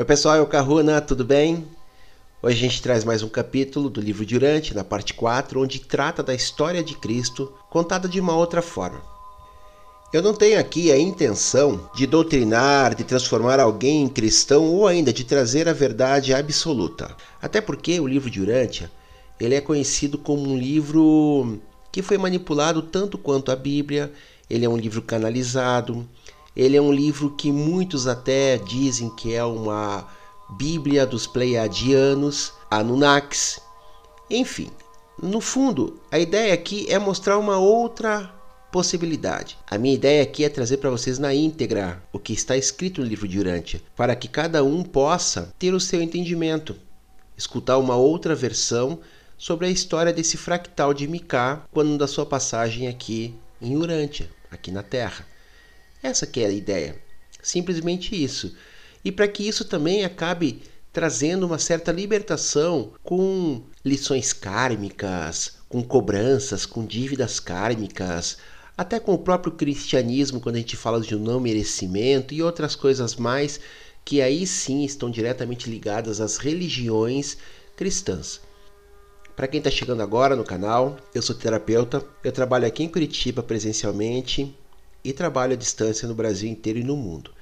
Oi pessoal, eu Caruna, tudo bem? Hoje a gente traz mais um capítulo do livro Durante, na parte 4, onde trata da história de Cristo contada de uma outra forma. Eu não tenho aqui a intenção de doutrinar, de transformar alguém em cristão ou ainda de trazer a verdade absoluta. Até porque o livro Durante ele é conhecido como um livro que foi manipulado tanto quanto a Bíblia, ele é um livro canalizado, ele é um livro que muitos até dizem que é uma Bíblia dos Pleiadianos, Anunnakis. Enfim, no fundo, a ideia aqui é mostrar uma outra possibilidade. A minha ideia aqui é trazer para vocês na íntegra o que está escrito no livro de Urântia, para que cada um possa ter o seu entendimento, escutar uma outra versão sobre a história desse fractal de Micá quando da sua passagem aqui em Urântia, aqui na Terra. Essa que é a ideia. Simplesmente isso. E para que isso também acabe trazendo uma certa libertação com lições kármicas, com cobranças, com dívidas kármicas, até com o próprio cristianismo, quando a gente fala de um não merecimento e outras coisas mais que aí sim estão diretamente ligadas às religiões cristãs. Para quem está chegando agora no canal, eu sou terapeuta, eu trabalho aqui em Curitiba presencialmente e trabalho à distância no Brasil inteiro e no mundo.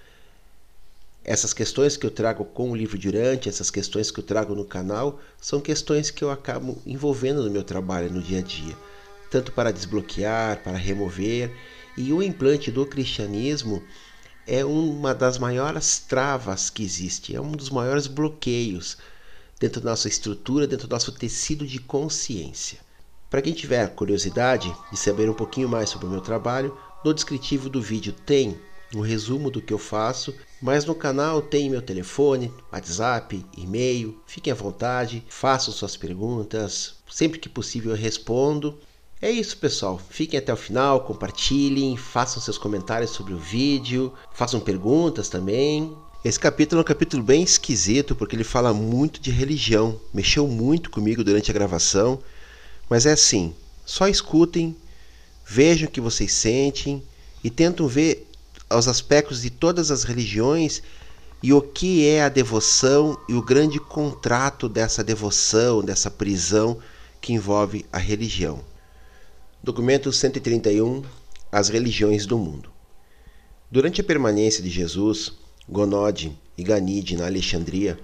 Essas questões que eu trago com o livro Durante, essas questões que eu trago no canal, são questões que eu acabo envolvendo no meu trabalho no dia a dia, tanto para desbloquear, para remover, e o implante do cristianismo é uma das maiores travas que existe, é um dos maiores bloqueios dentro da nossa estrutura, dentro do nosso tecido de consciência. Para quem tiver curiosidade de saber um pouquinho mais sobre o meu trabalho, no descritivo do vídeo tem um resumo do que eu faço, mas no canal tem meu telefone, WhatsApp, e-mail. Fiquem à vontade, façam suas perguntas, sempre que possível eu respondo. É isso, pessoal. Fiquem até o final, compartilhem, façam seus comentários sobre o vídeo, façam perguntas também. Esse capítulo é um capítulo bem esquisito porque ele fala muito de religião, mexeu muito comigo durante a gravação, mas é assim: só escutem Vejam o que vocês sentem e tentam ver os aspectos de todas as religiões e o que é a devoção e o grande contrato dessa devoção, dessa prisão que envolve a religião. Documento 131 As religiões do mundo. Durante a permanência de Jesus, Gonode e Ganide na Alexandria,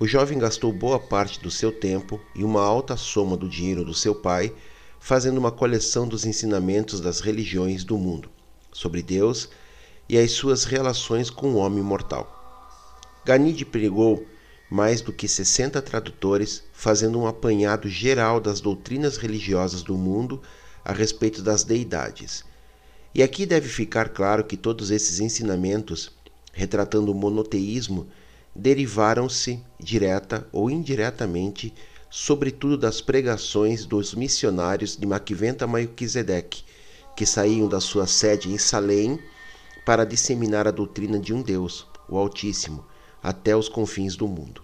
o jovem gastou boa parte do seu tempo e uma alta soma do dinheiro do seu pai fazendo uma coleção dos ensinamentos das religiões do mundo sobre Deus e as suas relações com o homem mortal. Ganide pregou mais do que 60 tradutores, fazendo um apanhado geral das doutrinas religiosas do mundo a respeito das deidades. E aqui deve ficar claro que todos esses ensinamentos, retratando o monoteísmo, derivaram-se, direta ou indiretamente, sobretudo das pregações dos missionários de Maquiventa Melquisedeque, que saíam da sua sede em Salém para disseminar a doutrina de um Deus, o Altíssimo, até os confins do mundo.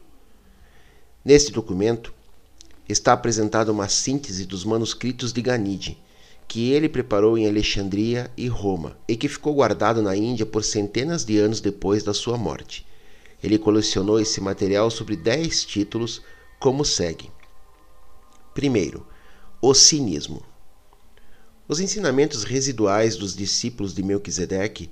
Neste documento está apresentada uma síntese dos manuscritos de Ganide, que ele preparou em Alexandria e Roma, e que ficou guardado na Índia por centenas de anos depois da sua morte. Ele colecionou esse material sobre dez títulos como segue. Primeiro, o cinismo. Os ensinamentos residuais dos discípulos de Melquisedeque,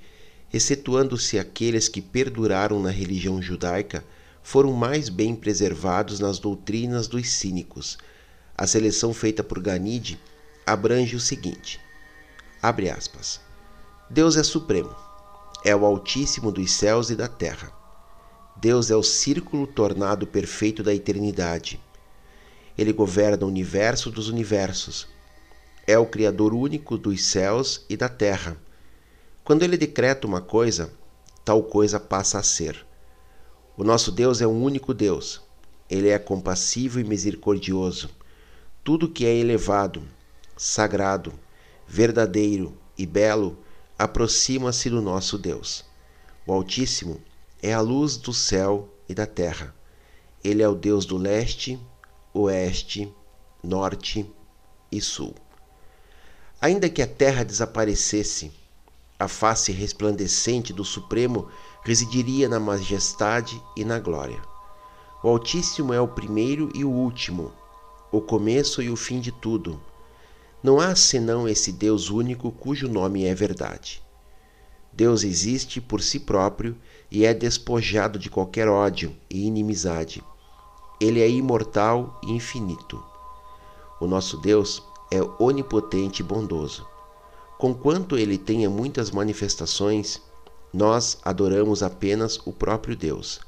excetuando-se aqueles que perduraram na religião judaica, foram mais bem preservados nas doutrinas dos cínicos. A seleção feita por Ganide abrange o seguinte. Deus é supremo, é o Altíssimo dos céus e da terra Deus é o círculo tornado perfeito da eternidade. Ele governa o universo dos universos. É o Criador único dos céus e da terra. Quando ele decreta uma coisa, tal coisa passa a ser. O nosso Deus é um único Deus. Ele é compassivo e misericordioso. Tudo que é elevado, sagrado, verdadeiro e belo aproxima-se do nosso Deus. O Altíssimo é a luz do céu e da terra. Ele é o Deus do leste, oeste, norte e sul. Ainda que a terra desaparecesse, a face resplandecente do Supremo residiria na majestade e na glória. O Altíssimo é o primeiro e o último, o começo e o fim de tudo. Não há senão esse Deus único cujo nome é verdade. Deus existe por si próprio e é despojado de qualquer ódio e inimizade. Ele é imortal e infinito. O nosso Deus é onipotente e bondoso. Conquanto ele tenha muitas manifestações, nós adoramos apenas o próprio Deus.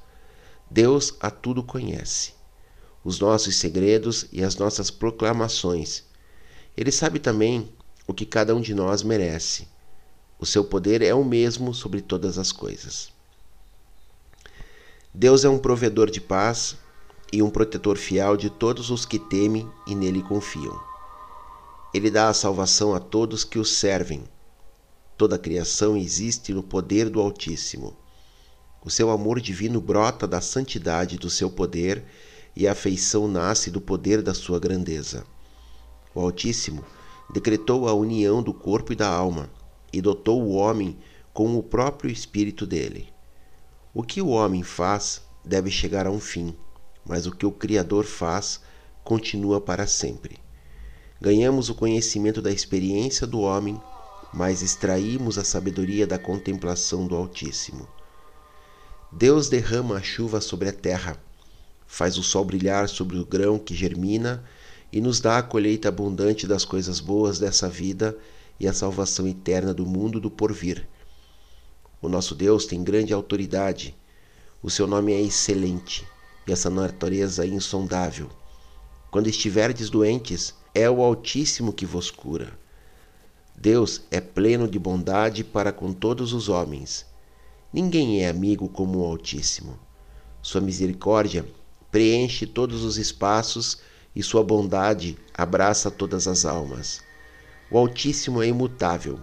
Deus a tudo conhece, os nossos segredos e as nossas proclamações. Ele sabe também o que cada um de nós merece. O seu poder é o mesmo sobre todas as coisas. Deus é um provedor de paz e um protetor fiel de todos os que temem e nele confiam. Ele dá a salvação a todos que o servem Toda a criação existe no poder do Altíssimo. O seu amor divino brota da santidade do seu poder e a afeição nasce do poder da sua grandeza. O Altíssimo decretou a união do corpo e da alma e dotou o homem com o próprio espírito dele. O que o homem faz deve chegar a um fim, mas o que o Criador faz continua para sempre. Ganhamos o conhecimento da experiência do homem mas extraímos a sabedoria da contemplação do Altíssimo. Deus derrama a chuva sobre a terra, faz o sol brilhar sobre o grão que germina e nos dá a colheita abundante das coisas boas dessa vida e a salvação eterna do mundo do porvir. O nosso Deus tem grande autoridade, o seu nome é excelente e essa natureza é insondável. Quando estiverdes doentes, é o Altíssimo que vos cura. Deus é pleno de bondade para com todos os homens. Ninguém é amigo como o Altíssimo. Sua misericórdia preenche todos os espaços e sua bondade abraça todas as almas. O Altíssimo é imutável.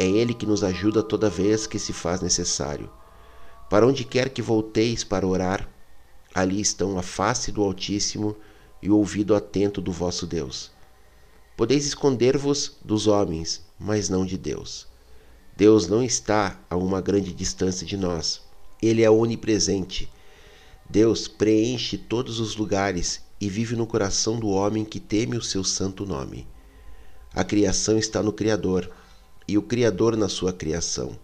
É Ele que nos ajuda toda vez que se faz necessário. Para onde quer que volteis para orar, ali estão a face do Altíssimo e o ouvido atento do vosso Deus. Podeis esconder-vos dos homens, mas não de Deus. Deus não está a uma grande distância de nós. Ele é onipresente. Deus preenche todos os lugares e vive no coração do homem que teme o seu santo nome. A criação está no Criador e o Criador na sua criação.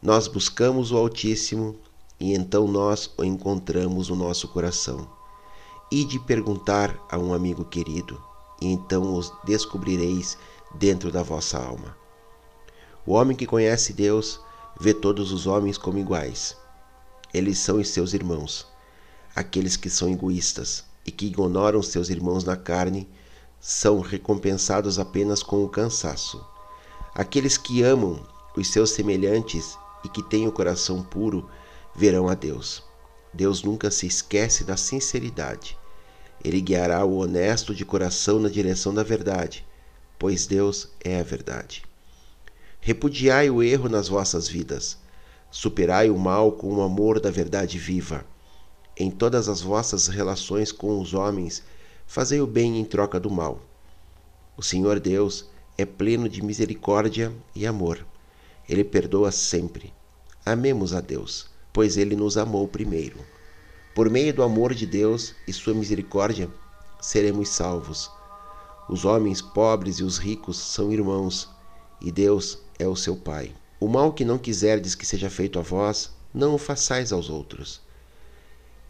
Nós buscamos o Altíssimo e então nós o encontramos no nosso coração. E de perguntar a um amigo querido: e então os descobrireis dentro da vossa alma. O homem que conhece Deus vê todos os homens como iguais. Eles são os seus irmãos. Aqueles que são egoístas e que ignoram seus irmãos na carne são recompensados apenas com o cansaço. Aqueles que amam os seus semelhantes e que têm o coração puro verão a Deus. Deus nunca se esquece da sinceridade. Ele guiará o honesto de coração na direção da verdade, pois Deus é a verdade. Repudiai o erro nas vossas vidas. Superai o mal com o amor da verdade viva. Em todas as vossas relações com os homens, fazei o bem em troca do mal. O Senhor Deus é pleno de misericórdia e amor. Ele perdoa sempre. Amemos a Deus, pois ele nos amou primeiro. Por meio do amor de Deus e sua misericórdia, seremos salvos. Os homens pobres e os ricos são irmãos, e Deus é o seu Pai. O mal que não quiserdes que seja feito a vós, não o façais aos outros.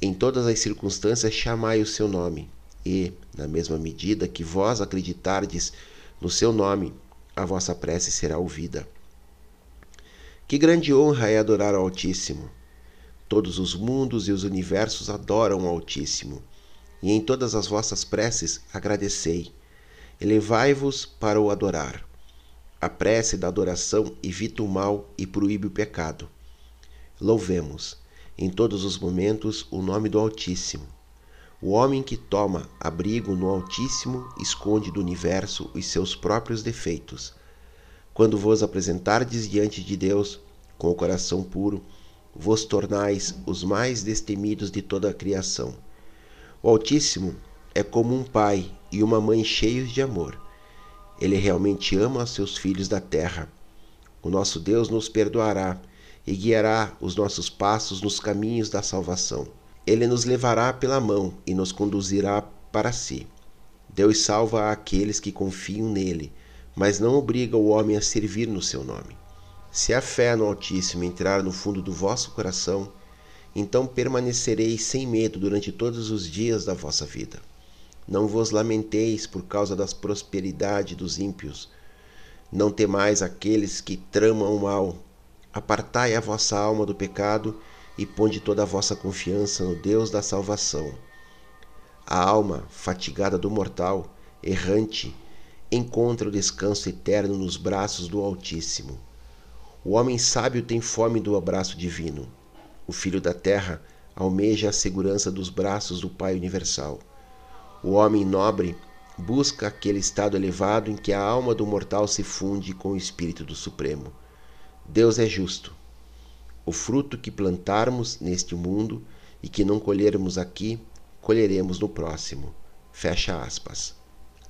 Em todas as circunstâncias chamai o seu nome, e, na mesma medida que vós acreditardes no seu nome, a vossa prece será ouvida. Que grande honra é adorar ao Altíssimo Todos os mundos e os universos adoram o Altíssimo, e em todas as vossas preces agradecei. Elevai-vos para o adorar. A prece da adoração evita o mal e proíbe o pecado. Louvemos, em todos os momentos, o nome do Altíssimo. O homem que toma abrigo no Altíssimo esconde do universo os seus próprios defeitos. Quando vos apresentardes diante de Deus com o coração puro, vos tornais os mais destemidos de toda a criação. O Altíssimo é como um pai e uma mãe cheios de amor. Ele realmente ama seus filhos da terra. O nosso Deus nos perdoará e guiará os nossos passos nos caminhos da salvação. Ele nos levará pela mão e nos conduzirá para si. Deus salva aqueles que confiam nele, mas não obriga o homem a servir no seu nome. Se a fé no Altíssimo entrar no fundo do vosso coração, então permanecereis sem medo durante todos os dias da vossa vida. Não vos lamenteis por causa da prosperidade dos ímpios. Não temais aqueles que tramam o mal. Apartai a vossa alma do pecado e ponde toda a vossa confiança no Deus da salvação. A alma, fatigada do mortal, errante, encontra o descanso eterno nos braços do Altíssimo. O homem sábio tem fome do abraço divino. O filho da terra almeja a segurança dos braços do Pai Universal. O homem nobre busca aquele estado elevado em que a alma do mortal se funde com o espírito do Supremo. Deus é justo. O fruto que plantarmos neste mundo e que não colhermos aqui, colheremos no próximo. Fecha aspas.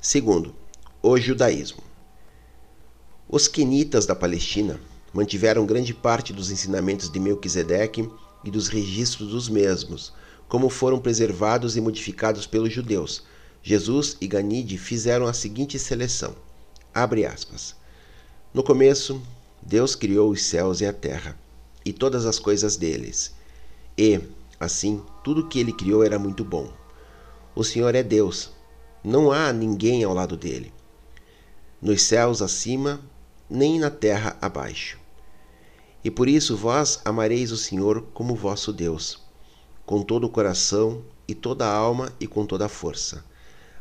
Segundo, o judaísmo. Os quenitas da Palestina mantiveram grande parte dos ensinamentos de Melquisedeque e dos registros dos mesmos, como foram preservados e modificados pelos judeus. Jesus e Ganide fizeram a seguinte seleção. Abre aspas. No começo, Deus criou os céus e a terra, e todas as coisas deles. E, assim, tudo que ele criou era muito bom. O Senhor é Deus. Não há ninguém ao lado dele. Nos céus acima, nem na terra abaixo. E por isso vós amareis o Senhor como vosso Deus, com todo o coração e toda a alma e com toda a força.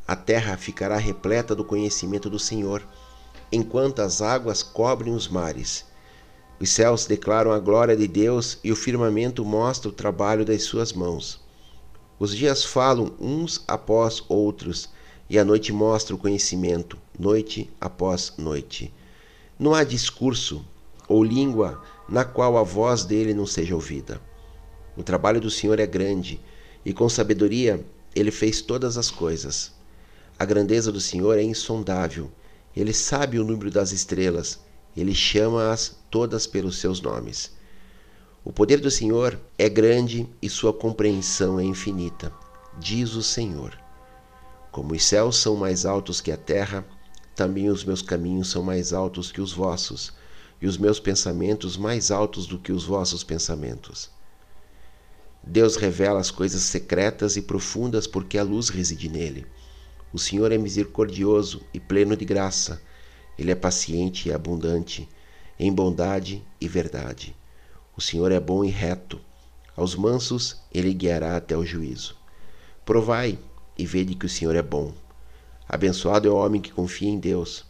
A terra ficará repleta do conhecimento do Senhor, enquanto as águas cobrem os mares. Os céus declaram a glória de Deus e o firmamento mostra o trabalho das suas mãos. Os dias falam uns após outros, e a noite mostra o conhecimento, noite após noite. Não há discurso ou língua na qual a voz dele não seja ouvida. O trabalho do Senhor é grande, e com sabedoria ele fez todas as coisas. A grandeza do Senhor é insondável. Ele sabe o número das estrelas, ele chama-as todas pelos seus nomes. O poder do Senhor é grande e sua compreensão é infinita, diz o Senhor. Como os céus são mais altos que a terra, também os meus caminhos são mais altos que os vossos e os meus pensamentos mais altos do que os vossos pensamentos. Deus revela as coisas secretas e profundas porque a luz reside nele. O Senhor é misericordioso e pleno de graça. Ele é paciente e abundante em bondade e verdade. O Senhor é bom e reto. Aos mansos ele guiará até o juízo. Provai e vede que o Senhor é bom. Abençoado é o homem que confia em Deus.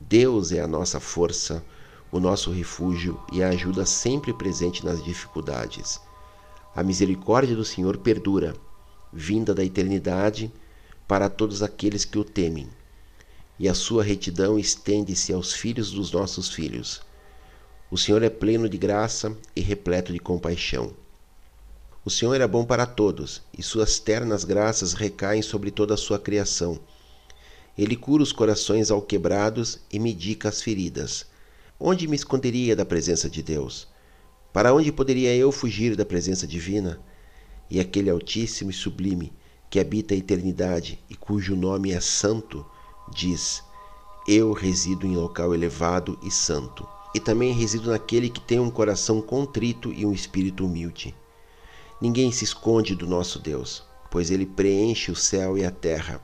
Deus é a nossa força o nosso refúgio e a ajuda sempre presente nas dificuldades. A misericórdia do Senhor perdura, vinda da eternidade, para todos aqueles que o temem, e a sua retidão estende-se aos filhos dos nossos filhos. O Senhor é pleno de graça e repleto de compaixão. O Senhor é bom para todos, e suas ternas graças recaem sobre toda a sua criação. Ele cura os corações alquebrados e medica as feridas. Onde me esconderia da presença de Deus? Para onde poderia eu fugir da presença divina? E aquele Altíssimo e Sublime, que habita a eternidade e cujo nome é Santo, diz: Eu resido em local elevado e santo, e também resido naquele que tem um coração contrito e um espírito humilde. Ninguém se esconde do nosso Deus, pois ele preenche o céu e a terra.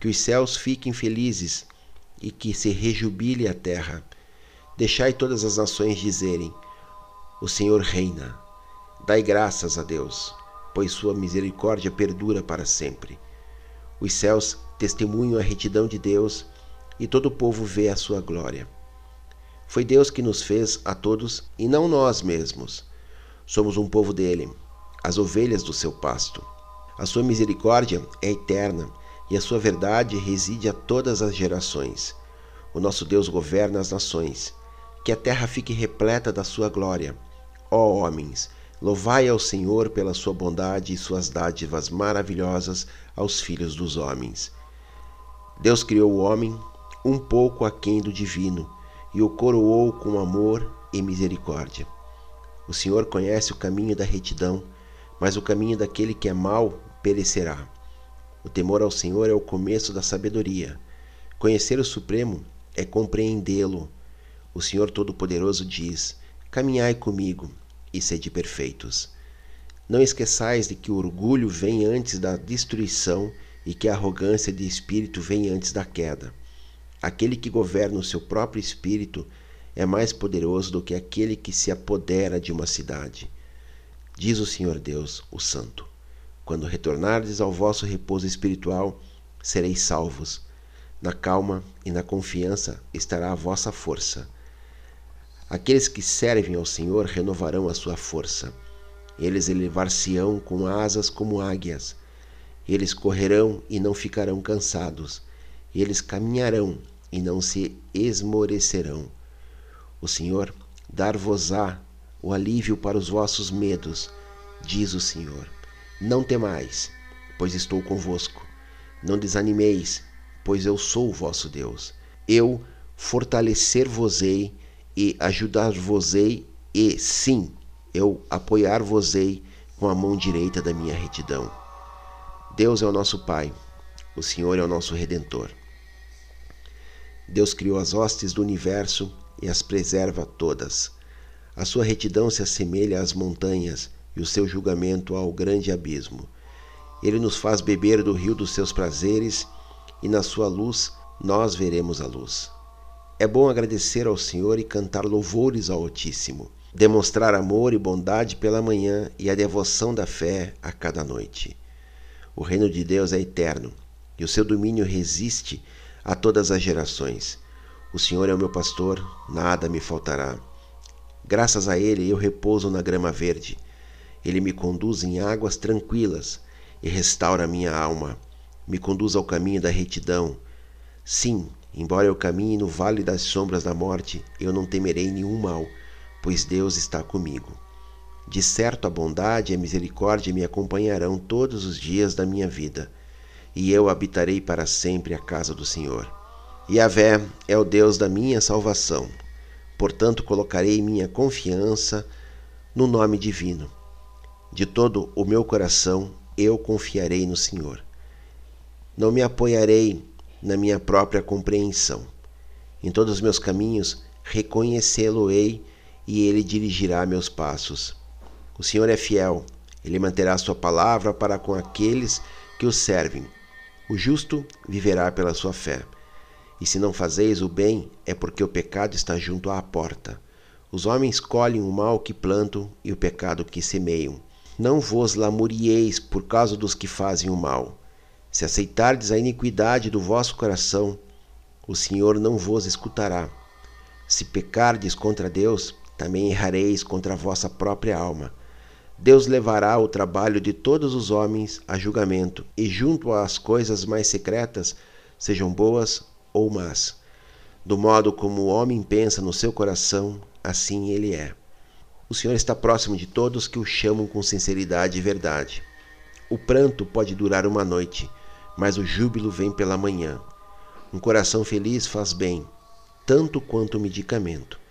Que os céus fiquem felizes e que se rejubile a terra Deixai todas as nações dizerem: O Senhor reina. Dai graças a Deus, pois sua misericórdia perdura para sempre. Os céus testemunham a retidão de Deus e todo o povo vê a sua glória. Foi Deus que nos fez a todos e não nós mesmos. Somos um povo dele, as ovelhas do seu pasto. A sua misericórdia é eterna e a sua verdade reside a todas as gerações. O nosso Deus governa as nações que a terra fique repleta da sua glória. Ó homens, louvai ao Senhor pela sua bondade e suas dádivas maravilhosas aos filhos dos homens. Deus criou o homem um pouco aquém do divino e o coroou com amor e misericórdia. O Senhor conhece o caminho da retidão, mas o caminho daquele que é mau perecerá. O temor ao Senhor é o começo da sabedoria. Conhecer o Supremo é compreendê-lo. O Senhor Todo-Poderoso diz: Caminhai comigo e sede perfeitos. Não esqueçais de que o orgulho vem antes da destruição e que a arrogância de espírito vem antes da queda. Aquele que governa o seu próprio espírito é mais poderoso do que aquele que se apodera de uma cidade. Diz o Senhor Deus, o Santo: Quando retornardes ao vosso repouso espiritual, sereis salvos. Na calma e na confiança estará a vossa força. Aqueles que servem ao Senhor renovarão a sua força. Eles elevar-se-ão com asas como águias. Eles correrão e não ficarão cansados. Eles caminharão e não se esmorecerão. O Senhor dar-vos-á o alívio para os vossos medos, diz o Senhor. Não temais, pois estou convosco. Não desanimeis, pois eu sou o vosso Deus. Eu fortalecer-vos-ei e ajudar-vos-ei, e sim, eu apoiar-vos-ei com a mão direita da minha retidão. Deus é o nosso Pai, o Senhor é o nosso Redentor. Deus criou as hostes do universo e as preserva todas. A sua retidão se assemelha às montanhas e o seu julgamento ao grande abismo. Ele nos faz beber do rio dos seus prazeres e na sua luz nós veremos a luz. É bom agradecer ao Senhor e cantar louvores ao Altíssimo, demonstrar amor e bondade pela manhã e a devoção da fé a cada noite. O reino de Deus é eterno e o seu domínio resiste a todas as gerações. O Senhor é o meu pastor, nada me faltará. Graças a Ele eu repouso na grama verde. Ele me conduz em águas tranquilas e restaura minha alma. Me conduz ao caminho da retidão. Sim, embora eu caminhe no vale das sombras da morte, eu não temerei nenhum mal, pois Deus está comigo. De certo, a bondade e a misericórdia me acompanharão todos os dias da minha vida, e eu habitarei para sempre a casa do Senhor. Yahvé é o Deus da minha salvação. Portanto, colocarei minha confiança no nome divino. De todo o meu coração eu confiarei no Senhor. Não me apoiarei na minha própria compreensão. Em todos os meus caminhos reconhecê-lo-ei e ele dirigirá meus passos. O Senhor é fiel, ele manterá sua palavra para com aqueles que o servem. O justo viverá pela sua fé. E se não fazeis o bem, é porque o pecado está junto à porta. Os homens colhem o mal que plantam e o pecado que semeiam. Não vos lamurieis por causa dos que fazem o mal. Se aceitardes a iniquidade do vosso coração, o Senhor não vos escutará. Se pecardes contra Deus, também errareis contra a vossa própria alma. Deus levará o trabalho de todos os homens a julgamento, e junto às coisas mais secretas, sejam boas ou más. Do modo como o homem pensa no seu coração, assim ele é. O Senhor está próximo de todos que o chamam com sinceridade e verdade. O pranto pode durar uma noite, mas o júbilo vem pela manhã. Um coração feliz faz bem, tanto quanto o medicamento.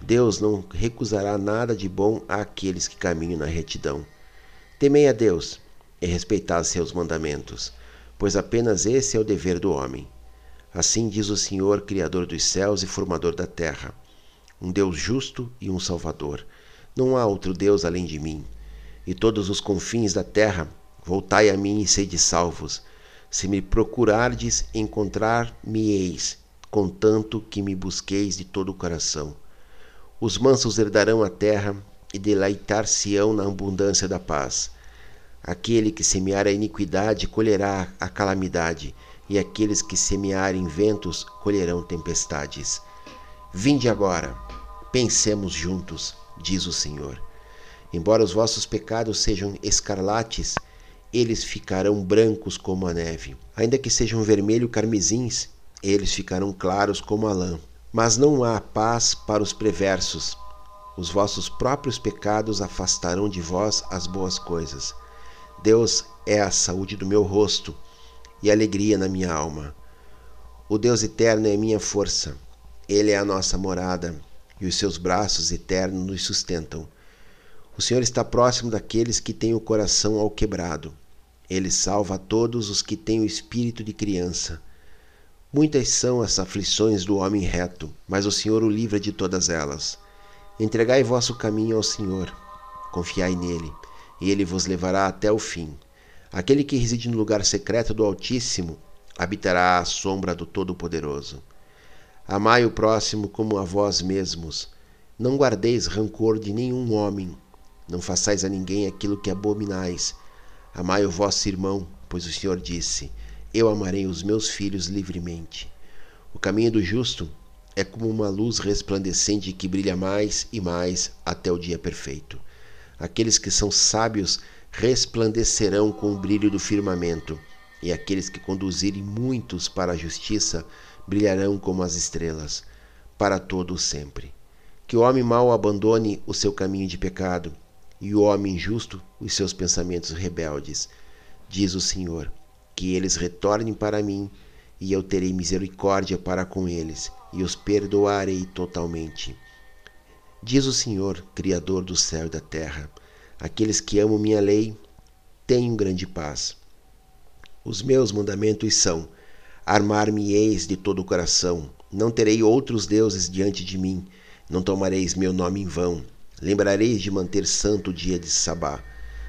Deus não recusará nada de bom àqueles que caminham na retidão. Temei a Deus e respeitai seus mandamentos, pois apenas esse é o dever do homem. Assim diz o Senhor, Criador dos céus e formador da terra, um Deus justo e um Salvador. Não há outro Deus além de mim. E todos os confins da terra, voltai a mim e sede salvos. Se me procurardes, encontrar-me-eis, contanto que me busqueis de todo o coração. Os mansos herdarão a terra e deleitar-se-ão na abundância da paz. Aquele que semear a iniquidade colherá a calamidade e aqueles que semearem ventos colherão tempestades. Vinde agora, pensemos juntos, diz o Senhor. Embora os vossos pecados sejam escarlates, eles ficarão brancos como a neve. Ainda que sejam vermelho carmesins, eles ficarão claros como a lã. Mas não há paz para os perversos. Os vossos próprios pecados afastarão de vós as boas coisas. Deus é a saúde do meu rosto e alegria na minha alma. O Deus eterno é minha força, Ele é a nossa morada, e os seus braços eternos nos sustentam. O Senhor está próximo daqueles que têm o coração ao quebrado. Ele salva todos os que têm o espírito de criança. Muitas são as aflições do homem reto, mas o Senhor o livra de todas elas. Entregai vosso caminho ao Senhor, confiai nele, e ele vos levará até o fim. Aquele que reside no lugar secreto do Altíssimo habitará à sombra do Todo-Poderoso. Amai o próximo como a vós mesmos. Não guardeis rancor de nenhum homem. Não façais a ninguém aquilo que abominais. Amai o vosso irmão, pois o Senhor disse: Eu amarei os meus filhos livremente. O caminho do justo é como uma luz resplandecente que brilha mais e mais até o dia perfeito. Aqueles que são sábios resplandecerão com o brilho do firmamento, e aqueles que conduzirem muitos para a justiça brilharão como as estrelas, para todo o sempre. Que o homem mau abandone o seu caminho de pecado, e o homem justo os seus pensamentos rebeldes. Diz o Senhor: que eles retornem para mim, e eu terei misericórdia para com eles, e os perdoarei totalmente. Diz o Senhor, Criador do céu e da terra: aqueles que amam minha lei têm grande paz. Os meus mandamentos são: armar-me-eis de todo o coração, não terei outros deuses diante de mim, não tomareis meu nome em vão, lembrareis de manter santo o dia de Sabá.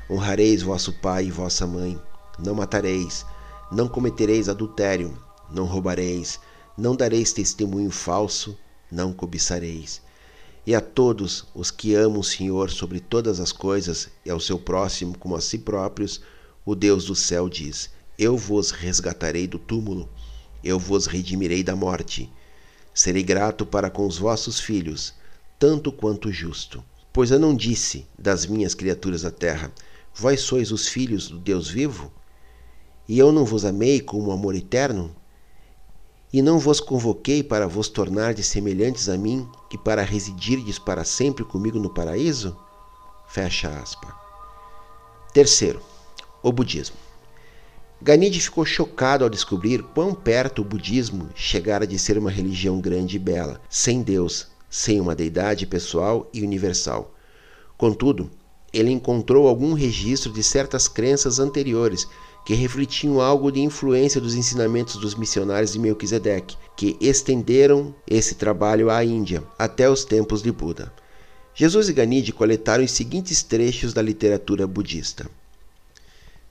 Honrareis vosso pai e vossa mãe, não matareis, não cometereis adultério, não roubareis, não dareis testemunho falso, não cobiçareis. E a todos os que amam o Senhor sobre todas as coisas e ao seu próximo como a si próprios, o Deus do céu diz: Eu vos resgatarei do túmulo, eu vos redimirei da morte. Serei grato para com os vossos filhos, tanto quanto justo. Pois eu não disse das minhas criaturas da terra: Vós sois os filhos do Deus vivo? E eu não vos amei com um amor eterno? E não vos convoquei para vos tornardes semelhantes a mim e para residirdes para sempre comigo no paraíso? Fecha aspa. Terceiro, o budismo. Ganide ficou chocado ao descobrir quão perto o budismo chegara de ser uma religião grande e bela, sem Deus, sem uma deidade pessoal e universal. Contudo, ele encontrou algum registro de certas crenças anteriores que refletiam algo de influência dos ensinamentos dos missionários de Melquisedeque, que estenderam esse trabalho à Índia até os tempos de Buda. Jesus e Ganide coletaram os seguintes trechos da literatura budista.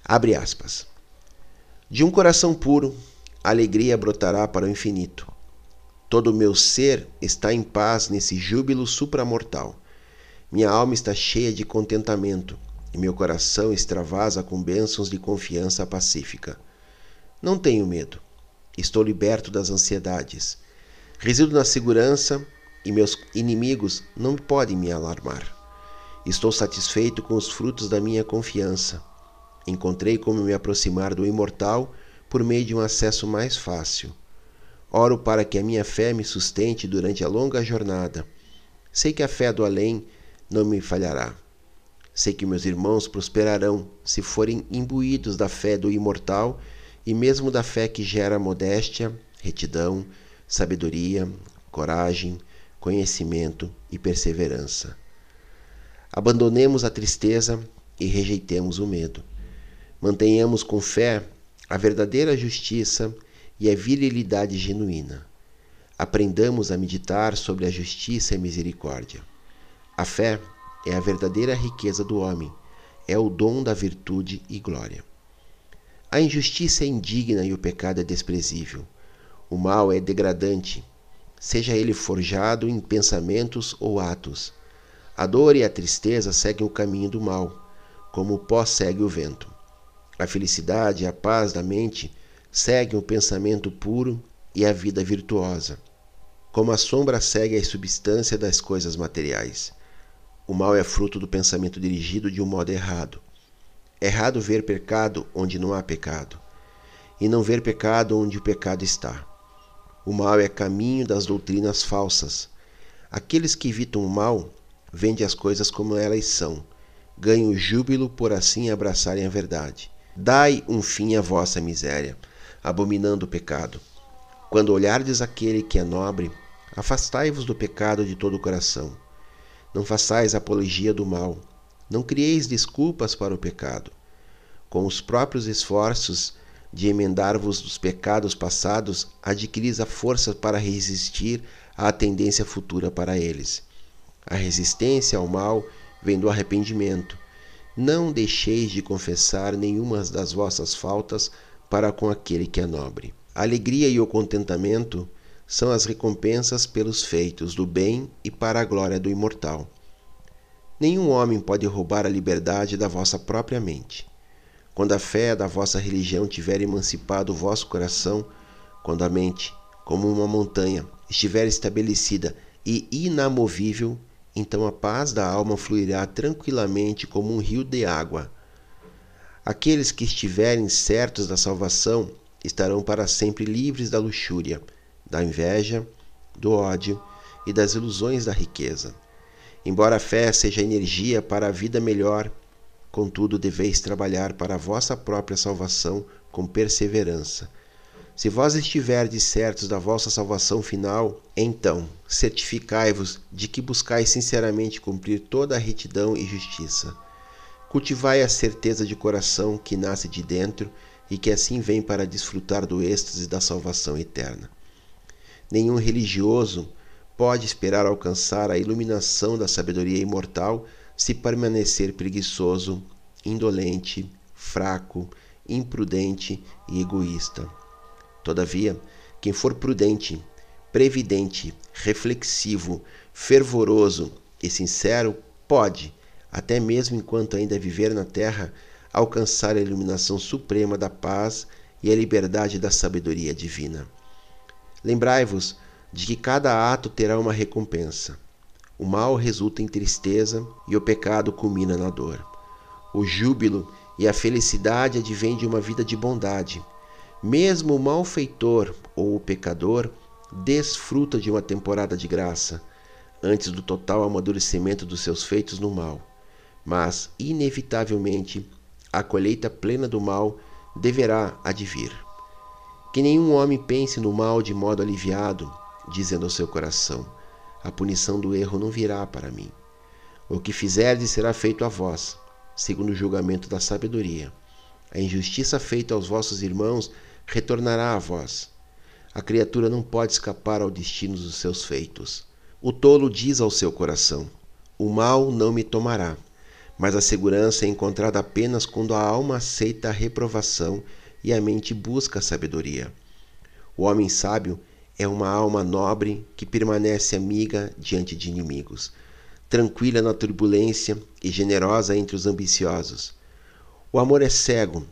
Abre aspas. De um coração puro, a alegria brotará para o infinito. Todo o meu ser está em paz nesse júbilo supramortal. Minha alma está cheia de contentamento e meu coração extravasa com bênçãos de confiança pacífica. Não tenho medo. Estou liberto das ansiedades. Resido na segurança e meus inimigos não podem me alarmar. Estou satisfeito com os frutos da minha confiança. Encontrei como me aproximar do imortal por meio de um acesso mais fácil. Oro para que a minha fé me sustente durante a longa jornada. Sei que a fé do além não me falhará. Sei que meus irmãos prosperarão se forem imbuídos da fé do imortal e mesmo da fé que gera modéstia, retidão, sabedoria, coragem, conhecimento e perseverança. Abandonemos a tristeza e rejeitemos o medo. Mantenhamos com fé a verdadeira justiça e a virilidade genuína. Aprendamos a meditar sobre a justiça e misericórdia. A fé é a verdadeira riqueza do homem, é o dom da virtude e glória. A injustiça é indigna e o pecado é desprezível. O mal é degradante, seja ele forjado em pensamentos ou atos. A dor e a tristeza seguem o caminho do mal, como o pó segue o vento. A felicidade e a paz da mente seguem o pensamento puro e a vida virtuosa, como a sombra segue a substância das coisas materiais. O mal é fruto do pensamento dirigido de um modo errado. Errado ver pecado onde não há pecado, e não ver pecado onde o pecado está. O mal é caminho das doutrinas falsas. Aqueles que evitam o mal vendem as coisas como elas são, ganham júbilo por assim abraçarem a verdade. Dai um fim à vossa miséria, abominando o pecado. Quando olhardes aquele que é nobre, afastai-vos do pecado de todo o coração não façais apologia do mal. Não crieis desculpas para o pecado. Com os próprios esforços de emendar-vos dos pecados passados, adquiris a força para resistir à tendência futura para eles. A resistência ao mal vem do arrependimento. Não deixeis de confessar nenhuma das vossas faltas para com aquele que é nobre. A alegria e o contentamento são as recompensas pelos feitos do bem e para a glória do imortal. Nenhum homem pode roubar a liberdade da vossa própria mente. Quando a fé da vossa religião tiver emancipado o vosso coração, quando a mente, como uma montanha, estiver estabelecida e inamovível, então a paz da alma fluirá tranquilamente como um rio de água. Aqueles que estiverem certos da salvação estarão para sempre livres da luxúria da inveja, do ódio e das ilusões da riqueza. Embora a fé seja energia para a vida melhor, contudo deveis trabalhar para a vossa própria salvação com perseverança. Se vós estiverdes certos da vossa salvação final, então certificai-vos de que buscais sinceramente cumprir toda a retidão e justiça. Cultivai a certeza de coração que nasce de dentro e que assim vem para desfrutar do êxtase da salvação eterna. Nenhum religioso pode esperar alcançar a iluminação da sabedoria imortal se permanecer preguiçoso, indolente, fraco, imprudente e egoísta. Todavia, quem for prudente, previdente, reflexivo, fervoroso e sincero pode, até mesmo enquanto ainda viver na terra, alcançar a iluminação suprema da paz e a liberdade da sabedoria divina. Lembrai-vos de que cada ato terá uma recompensa. O mal resulta em tristeza e o pecado culmina na dor. O júbilo e a felicidade advêm de uma vida de bondade. Mesmo o malfeitor ou o pecador desfruta de uma temporada de graça antes do total amadurecimento dos seus feitos no mal. Mas, inevitavelmente, a colheita plena do mal deverá advir. Que nenhum homem pense no mal de modo aliviado, dizendo ao seu coração: A punição do erro não virá para mim. O que fizerdes será feito a vós, segundo o julgamento da sabedoria. A injustiça feita aos vossos irmãos retornará a vós. A criatura não pode escapar ao destino dos seus feitos. O tolo diz ao seu coração: O mal não me tomará. Mas a segurança é encontrada apenas quando a alma aceita a reprovação e a mente busca a sabedoria. O homem sábio é uma alma nobre que permanece amiga diante de inimigos, tranquila na turbulência e generosa entre os ambiciosos. O amor é cego,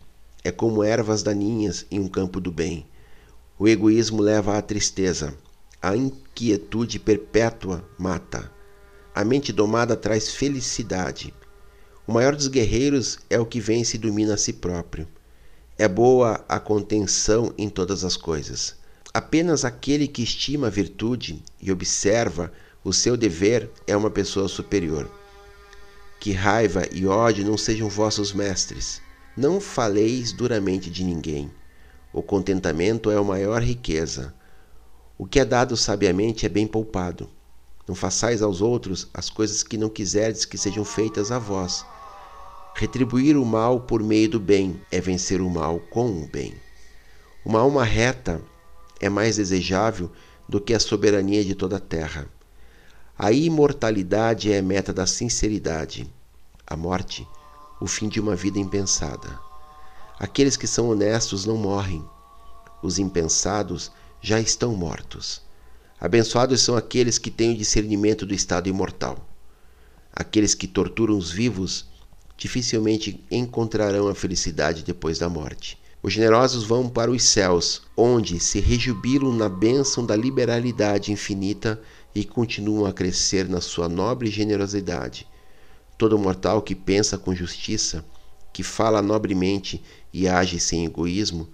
é como ervas daninhas em um campo do bem. O egoísmo leva à tristeza, a inquietude perpétua mata. A mente domada traz felicidade. O maior dos guerreiros é o que vence e domina a si próprio. É boa a contenção em todas as coisas. Apenas aquele que estima a virtude e observa o seu dever é uma pessoa superior. Que raiva e ódio não sejam vossos mestres. Não faleis duramente de ninguém. O contentamento é a maior riqueza. O que é dado sabiamente é bem poupado. Não façais aos outros as coisas que não quiserdes que sejam feitas a vós Retribuir o mal por meio do bem é vencer o mal com o bem. Uma alma reta é mais desejável do que a soberania de toda a terra. A imortalidade é a meta da sinceridade. A morte, o fim de uma vida impensada. Aqueles que são honestos não morrem. Os impensados já estão mortos. Abençoados são aqueles que têm o discernimento do estado imortal. Aqueles que torturam os vivos dificilmente encontrarão a felicidade depois da morte. Os generosos vão para os céus, onde se rejubilam na bênção da liberalidade infinita e continuam a crescer na sua nobre generosidade. Todo mortal que pensa com justiça, que fala nobremente e age sem egoísmo,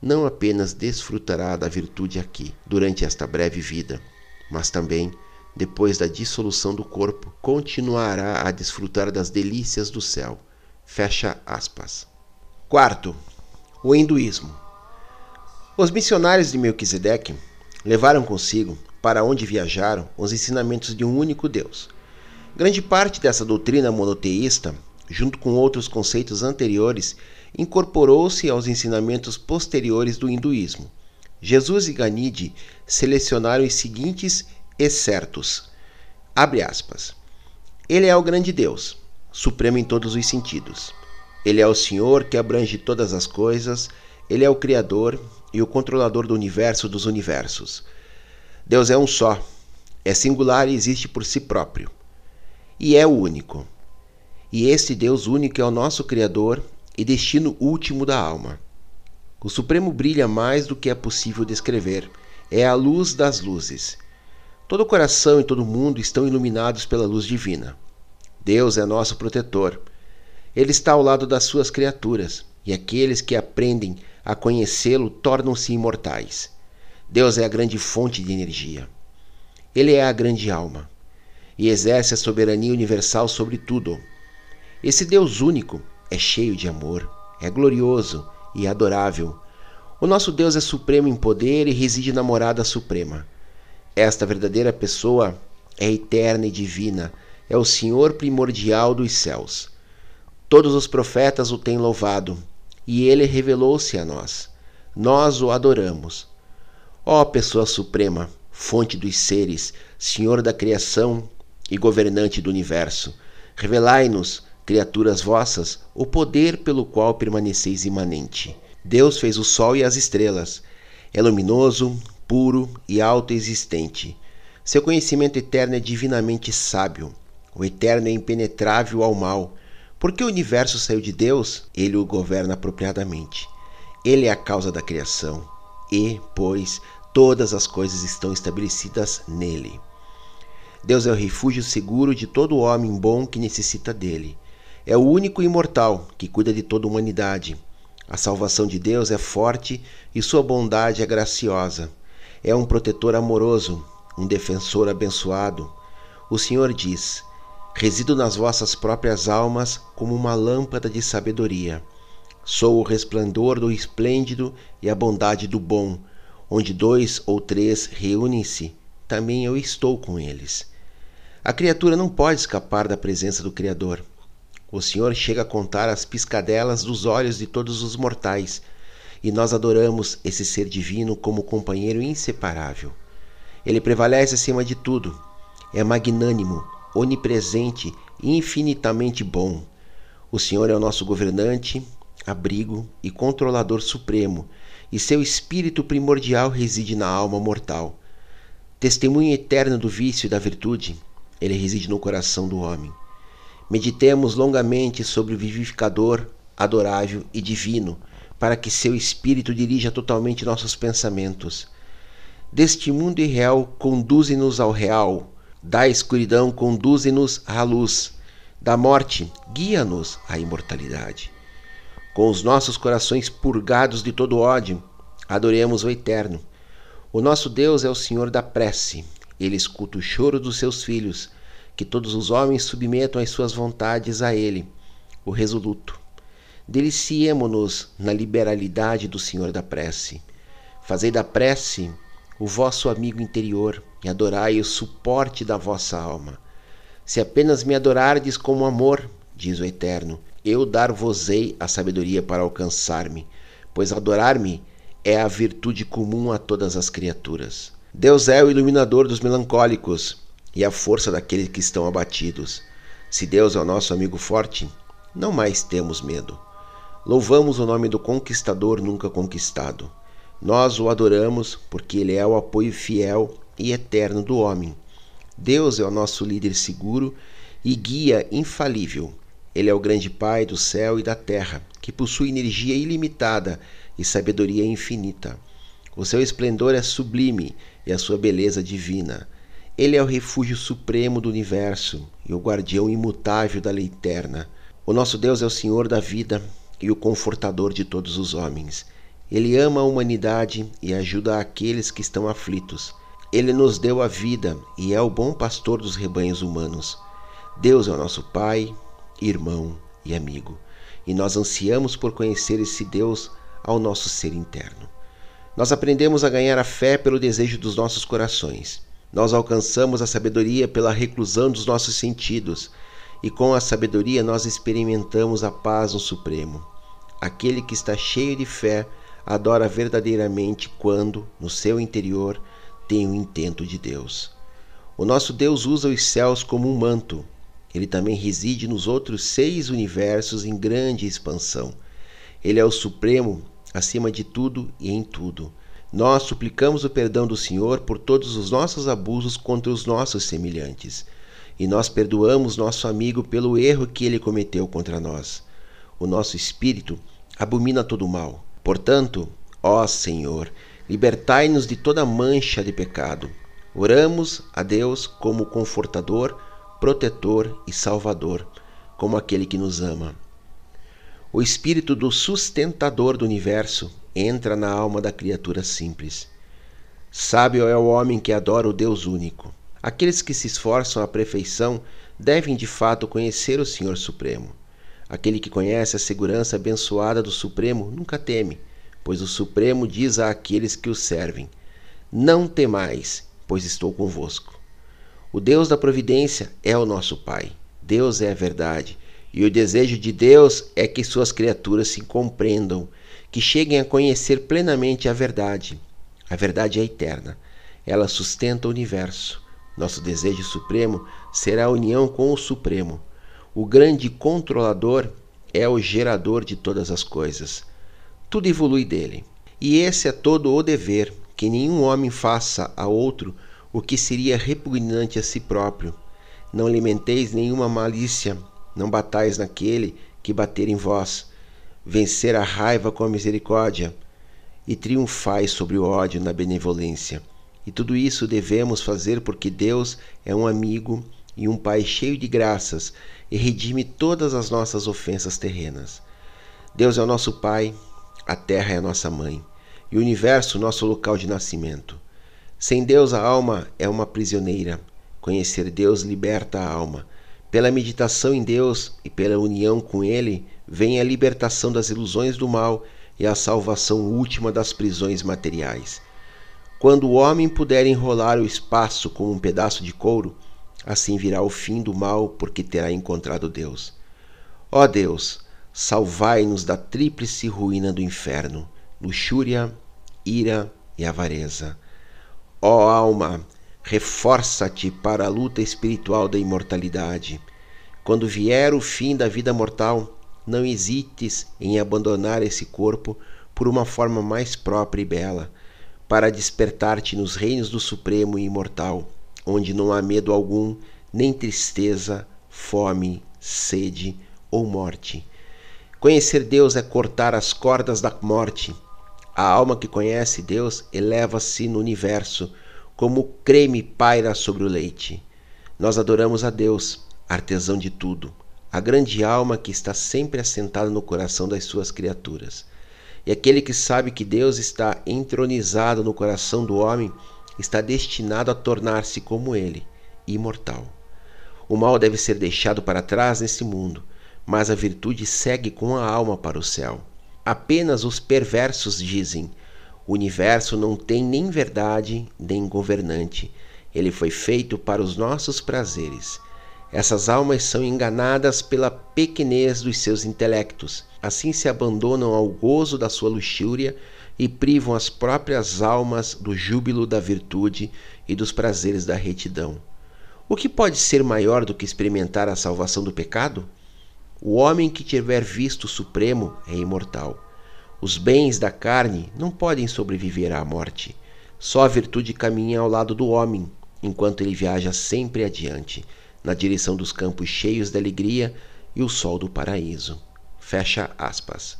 não apenas desfrutará da virtude aqui, durante esta breve vida, mas também depois da dissolução do corpo, continuará a desfrutar das delícias do céu. Fecha aspas. Quarto, o hinduísmo. Os missionários de Melquisedeque levaram consigo, para onde viajaram, os ensinamentos de um único Deus. Grande parte dessa doutrina monoteísta, junto com outros conceitos anteriores, incorporou-se aos ensinamentos posteriores do hinduísmo. Jesus e Ganidi selecionaram os seguintes excertos. Abre aspas. Ele é o grande Deus, supremo em todos os sentidos. Ele é o Senhor que abrange todas as coisas, ele é o Criador e o controlador do universo dos universos. Deus é um só, é singular e existe por si próprio. E é o único. E este Deus único é o nosso Criador e destino último da alma. O Supremo brilha mais do que é possível descrever. É a luz das luzes. Todo coração e todo mundo estão iluminados pela luz divina. Deus é nosso protetor. Ele está ao lado das suas criaturas, e aqueles que aprendem a conhecê-lo tornam-se imortais. Deus é a grande fonte de energia. Ele é a grande alma e exerce a soberania universal sobre tudo. Esse Deus único é cheio de amor, é glorioso e adorável. O nosso Deus é supremo em poder e reside na morada suprema. Esta verdadeira pessoa é eterna e divina, é o Senhor primordial dos céus. Todos os profetas o têm louvado, e ele revelou-se a nós. Nós o adoramos. Ó pessoa suprema, fonte dos seres, Senhor da criação e governante do universo, revelai-nos, criaturas vossas, o poder pelo qual permaneceis imanente. Deus fez o sol e as estrelas. É luminoso, puro e autoexistente. Seu conhecimento eterno é divinamente sábio. O eterno é impenetrável ao mal porque o universo saiu de Deus, ele o governa apropriadamente. Ele é a causa da criação e, pois, todas as coisas estão estabelecidas nele. Deus é o refúgio seguro de todo homem bom que necessita dele. É o único imortal que cuida de toda a humanidade. A salvação de Deus é forte e sua bondade é graciosa. É um protetor amoroso, um defensor abençoado. O Senhor diz: Resido nas vossas próprias almas como uma lâmpada de sabedoria. Sou o resplendor do esplêndido e a bondade do bom. Onde dois ou três reúnem-se, também eu estou com eles. A criatura não pode escapar da presença do Criador. O Senhor chega a contar as piscadelas dos olhos de todos os mortais, e nós adoramos esse ser divino como companheiro inseparável. Ele prevalece acima de tudo, é magnânimo, onipresente e infinitamente bom. O Senhor é o nosso governante, abrigo e controlador supremo, e seu espírito primordial reside na alma mortal. Testemunho eterno do vício e da virtude, ele reside no coração do homem. Meditemos longamente sobre o vivificador, adorável e divino, para que seu espírito dirija totalmente nossos pensamentos. Deste mundo irreal, conduze-nos ao real, da escuridão, conduze-nos à luz. Da morte, guia-nos à imortalidade. Com os nossos corações purgados de todo ódio, adoremos o Eterno. O nosso Deus é o Senhor da prece. Ele escuta o choro dos seus filhos, que todos os homens submetam as suas vontades a Ele, o resoluto. Deliciemo-nos na liberalidade do Senhor da prece. Fazei da prece o vosso amigo interior e adorai o suporte da vossa alma. Se apenas me adorardes como amor, diz o Eterno, eu dar-vos-ei a sabedoria para alcançar-me, pois adorar-me é a virtude comum a todas as criaturas. Deus é o iluminador dos melancólicos e a força daqueles que estão abatidos. Se Deus é o nosso amigo forte, não mais temos medo. Louvamos o nome do conquistador nunca conquistado. Nós o adoramos porque ele é o apoio fiel e eterno do homem. Deus é o nosso líder seguro e guia infalível. Ele é o grande Pai do céu e da terra, que possui energia ilimitada e sabedoria infinita. O seu esplendor é sublime e a sua beleza divina. Ele é o refúgio supremo do universo e o guardião imutável da lei eterna. O nosso Deus é o Senhor da vida e o confortador de todos os homens. Ele ama a humanidade e ajuda aqueles que estão aflitos. Ele nos deu a vida e é o bom pastor dos rebanhos humanos. Deus é o nosso Pai, irmão e amigo, e nós ansiamos por conhecer esse Deus ao nosso ser interno. Nós aprendemos a ganhar a fé pelo desejo dos nossos corações. Nós alcançamos a sabedoria pela reclusão dos nossos sentidos, e com a sabedoria nós experimentamos a paz no Supremo. Aquele que está cheio de fé adora verdadeiramente quando, no seu interior, tem o intento de Deus. O nosso Deus usa os céus como um manto. Ele também reside nos outros seis universos em grande expansão. Ele é o Supremo acima de tudo e em tudo. Nós suplicamos o perdão do Senhor por todos os nossos abusos contra os nossos semelhantes. E nós perdoamos nosso amigo pelo erro que ele cometeu contra nós. O nosso espírito abomina todo o mal. Portanto, ó Senhor, libertai-nos de toda mancha de pecado. Oramos a Deus como confortador, protetor e salvador, como aquele que nos ama. O espírito do sustentador do universo entra na alma da criatura simples. Sábio é o homem que adora o Deus único. Aqueles que se esforçam à perfeição devem de fato conhecer o Senhor Supremo. Aquele que conhece a segurança abençoada do Supremo nunca teme, pois o Supremo diz àqueles que o servem: Não temais, pois estou convosco. O Deus da providência é o nosso Pai. Deus é a verdade, e o desejo de Deus é que suas criaturas se compreendam que cheguem a conhecer plenamente a verdade. A verdade é eterna. Ela sustenta o universo. Nosso desejo supremo será a união com o Supremo. O grande controlador é o gerador de todas as coisas. Tudo evolui dele. E esse é todo o dever, que nenhum homem faça a outro o que seria repugnante a si próprio. Não alimenteis nenhuma malícia, não batais naquele que bater em vós vencer a raiva com a misericórdia e triunfai sobre o ódio na benevolência. E tudo isso devemos fazer porque Deus é um amigo e um Pai cheio de graças e redime todas as nossas ofensas terrenas. Deus é o nosso Pai, a terra é a nossa mãe e o universo nosso local de nascimento. Sem Deus a alma é uma prisioneira. Conhecer Deus liberta a alma. Pela meditação em Deus e pela união com Ele, vem a libertação das ilusões do mal e a salvação última das prisões materiais. Quando o homem puder enrolar o espaço com um pedaço de couro, assim virá o fim do mal, porque terá encontrado Deus. Ó Deus, salvai-nos da tríplice ruína do inferno, luxúria, ira e avareza. Ó alma, reforça-te para a luta espiritual da imortalidade. Quando vier o fim da vida mortal, não hesites em abandonar esse corpo por uma forma mais própria e bela, para despertar-te nos reinos do Supremo e Imortal, onde não há medo algum, nem tristeza, fome, sede ou morte. Conhecer Deus é cortar as cordas da morte. A alma que conhece Deus eleva-se no universo, como o creme paira sobre o leite. Nós adoramos a Deus, artesão de tudo, a grande alma que está sempre assentada no coração das suas criaturas. E aquele que sabe que Deus está entronizado no coração do homem está destinado a tornar-se como ele, imortal. O mal deve ser deixado para trás nesse mundo, mas a virtude segue com a alma para o céu. Apenas os perversos dizem: o universo não tem nem verdade nem governante. Ele foi feito para os nossos prazeres. Essas almas são enganadas pela pequenez dos seus intelectos. Assim se abandonam ao gozo da sua luxúria e privam as próprias almas do júbilo da virtude e dos prazeres da retidão. O que pode ser maior do que experimentar a salvação do pecado? O homem que tiver visto o Supremo é imortal. Os bens da carne não podem sobreviver à morte. Só a virtude caminha ao lado do homem, enquanto ele viaja sempre adiante na direção dos campos cheios de alegria e o sol do paraíso. Fecha aspas.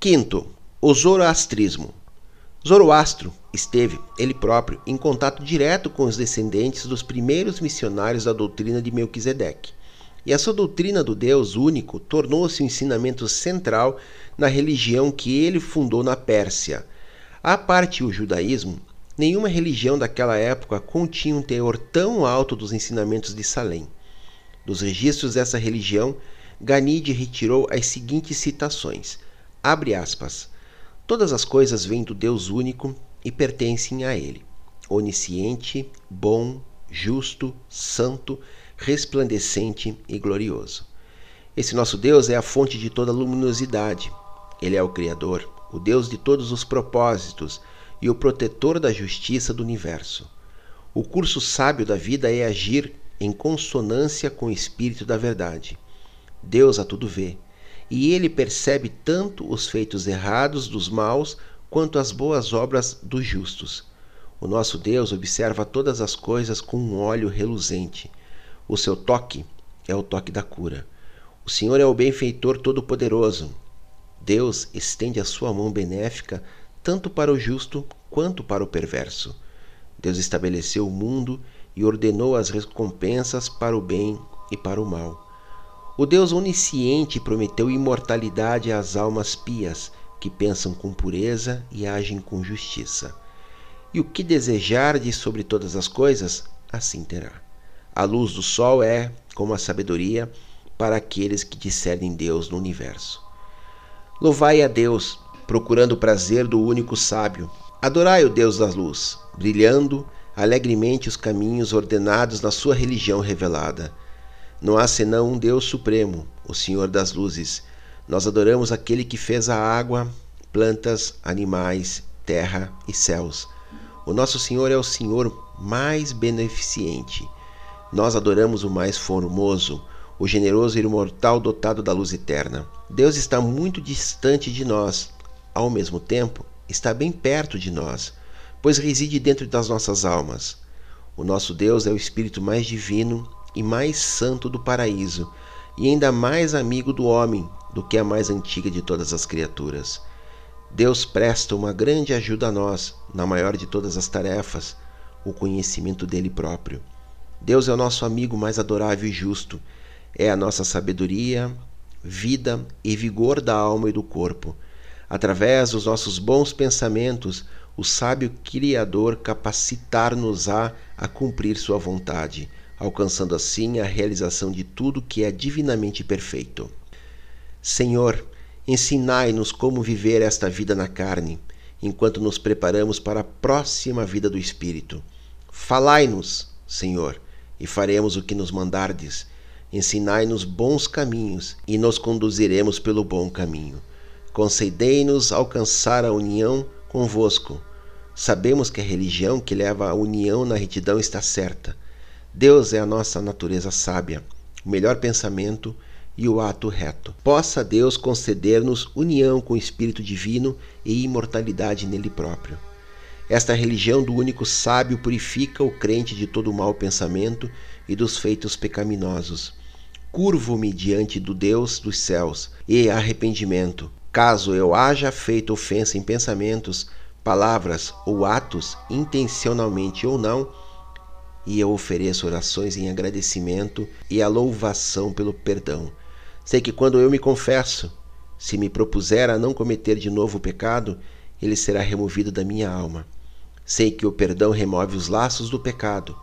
Quinto, o zoroastrismo. Zoroastro esteve, ele próprio, em contato direto com os descendentes dos primeiros missionários da doutrina de Melquisedeque. E essa doutrina do Deus único tornou-se um ensinamento central na religião que ele fundou na Pérsia. A parte o judaísmo, Nenhuma religião daquela época continha um teor tão alto dos ensinamentos de Salém. Dos registros dessa religião, Ganide retirou as seguintes citações: abre aspas. Todas as coisas vêm do Deus único e pertencem a ele. onisciente, bom, justo, santo, resplandecente e glorioso. Esse nosso Deus é a fonte de toda luminosidade. Ele é o Criador, o Deus de todos os propósitos e o protetor da justiça do universo. O curso sábio da vida é agir em consonância com o espírito da verdade. Deus a tudo vê, e ele percebe tanto os feitos errados dos maus quanto as boas obras dos justos. O nosso Deus observa todas as coisas com um olho reluzente. O seu toque é o toque da cura. O Senhor é o benfeitor todo-poderoso. Deus estende a sua mão benéfica tanto para o justo quanto para o perverso. Deus estabeleceu o mundo e ordenou as recompensas para o bem e para o mal. O Deus onisciente prometeu imortalidade às almas pias que pensam com pureza e agem com justiça. E o que desejardes sobre todas as coisas, assim terá. A luz do sol é, como a sabedoria, para aqueles que discernem Deus no universo. Louvai a Deus, procurando o prazer do único sábio. Adorai o Deus da luz, brilhando alegremente os caminhos ordenados na sua religião revelada. Não há senão um Deus supremo, o Senhor das luzes. Nós adoramos aquele que fez a água, plantas, animais, terra e céus. O nosso Senhor é o Senhor mais beneficente. Nós adoramos o mais formoso, o generoso e imortal dotado da luz eterna. Deus está muito distante de nós, ao mesmo tempo, está bem perto de nós, pois reside dentro das nossas almas. O nosso Deus é o Espírito mais divino e mais santo do paraíso, e ainda mais amigo do homem do que a mais antiga de todas as criaturas. Deus presta uma grande ajuda a nós, na maior de todas as tarefas, o conhecimento dele próprio. Deus é o nosso amigo mais adorável e justo, é a nossa sabedoria, vida e vigor da alma e do corpo. Através dos nossos bons pensamentos, o sábio Criador capacitar-nos-á a cumprir sua vontade, alcançando assim a realização de tudo que é divinamente perfeito. Senhor, ensinai-nos como viver esta vida na carne, enquanto nos preparamos para a próxima vida do Espírito. Falai-nos, Senhor, e faremos o que nos mandardes Ensinai-nos bons caminhos e nos conduziremos pelo bom caminho. Concedei-nos alcançar a união convosco. Sabemos que a religião que leva à união na retidão está certa. Deus é a nossa natureza sábia, o melhor pensamento e o ato reto. Possa Deus conceder-nos união com o Espírito Divino e imortalidade nele próprio. Esta religião do único sábio purifica o crente de todo mau pensamento e dos feitos pecaminosos curvo-me diante do Deus dos céus e arrependimento, caso eu haja feito ofensa em pensamentos, palavras ou atos, intencionalmente ou não, e eu ofereço orações em agradecimento e a louvação pelo perdão. Sei que quando eu me confesso, se me propuser a não cometer de novo o pecado, ele será removido da minha alma. Sei que o perdão remove os laços do pecado.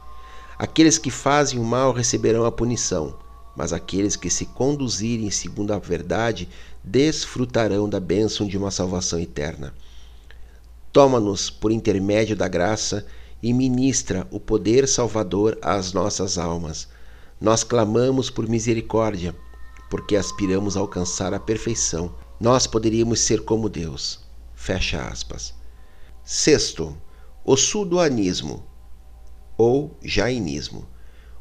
Aqueles que fazem o mal receberão a punição mas aqueles que se conduzirem segundo a verdade desfrutarão da bênção de uma salvação eterna. Toma-nos por intermédio da graça e ministra o poder salvador às nossas almas. Nós clamamos por misericórdia, porque aspiramos a alcançar a perfeição. Nós poderíamos ser como Deus. Fecha aspas. Sexto, o sudoanismo ou jainismo.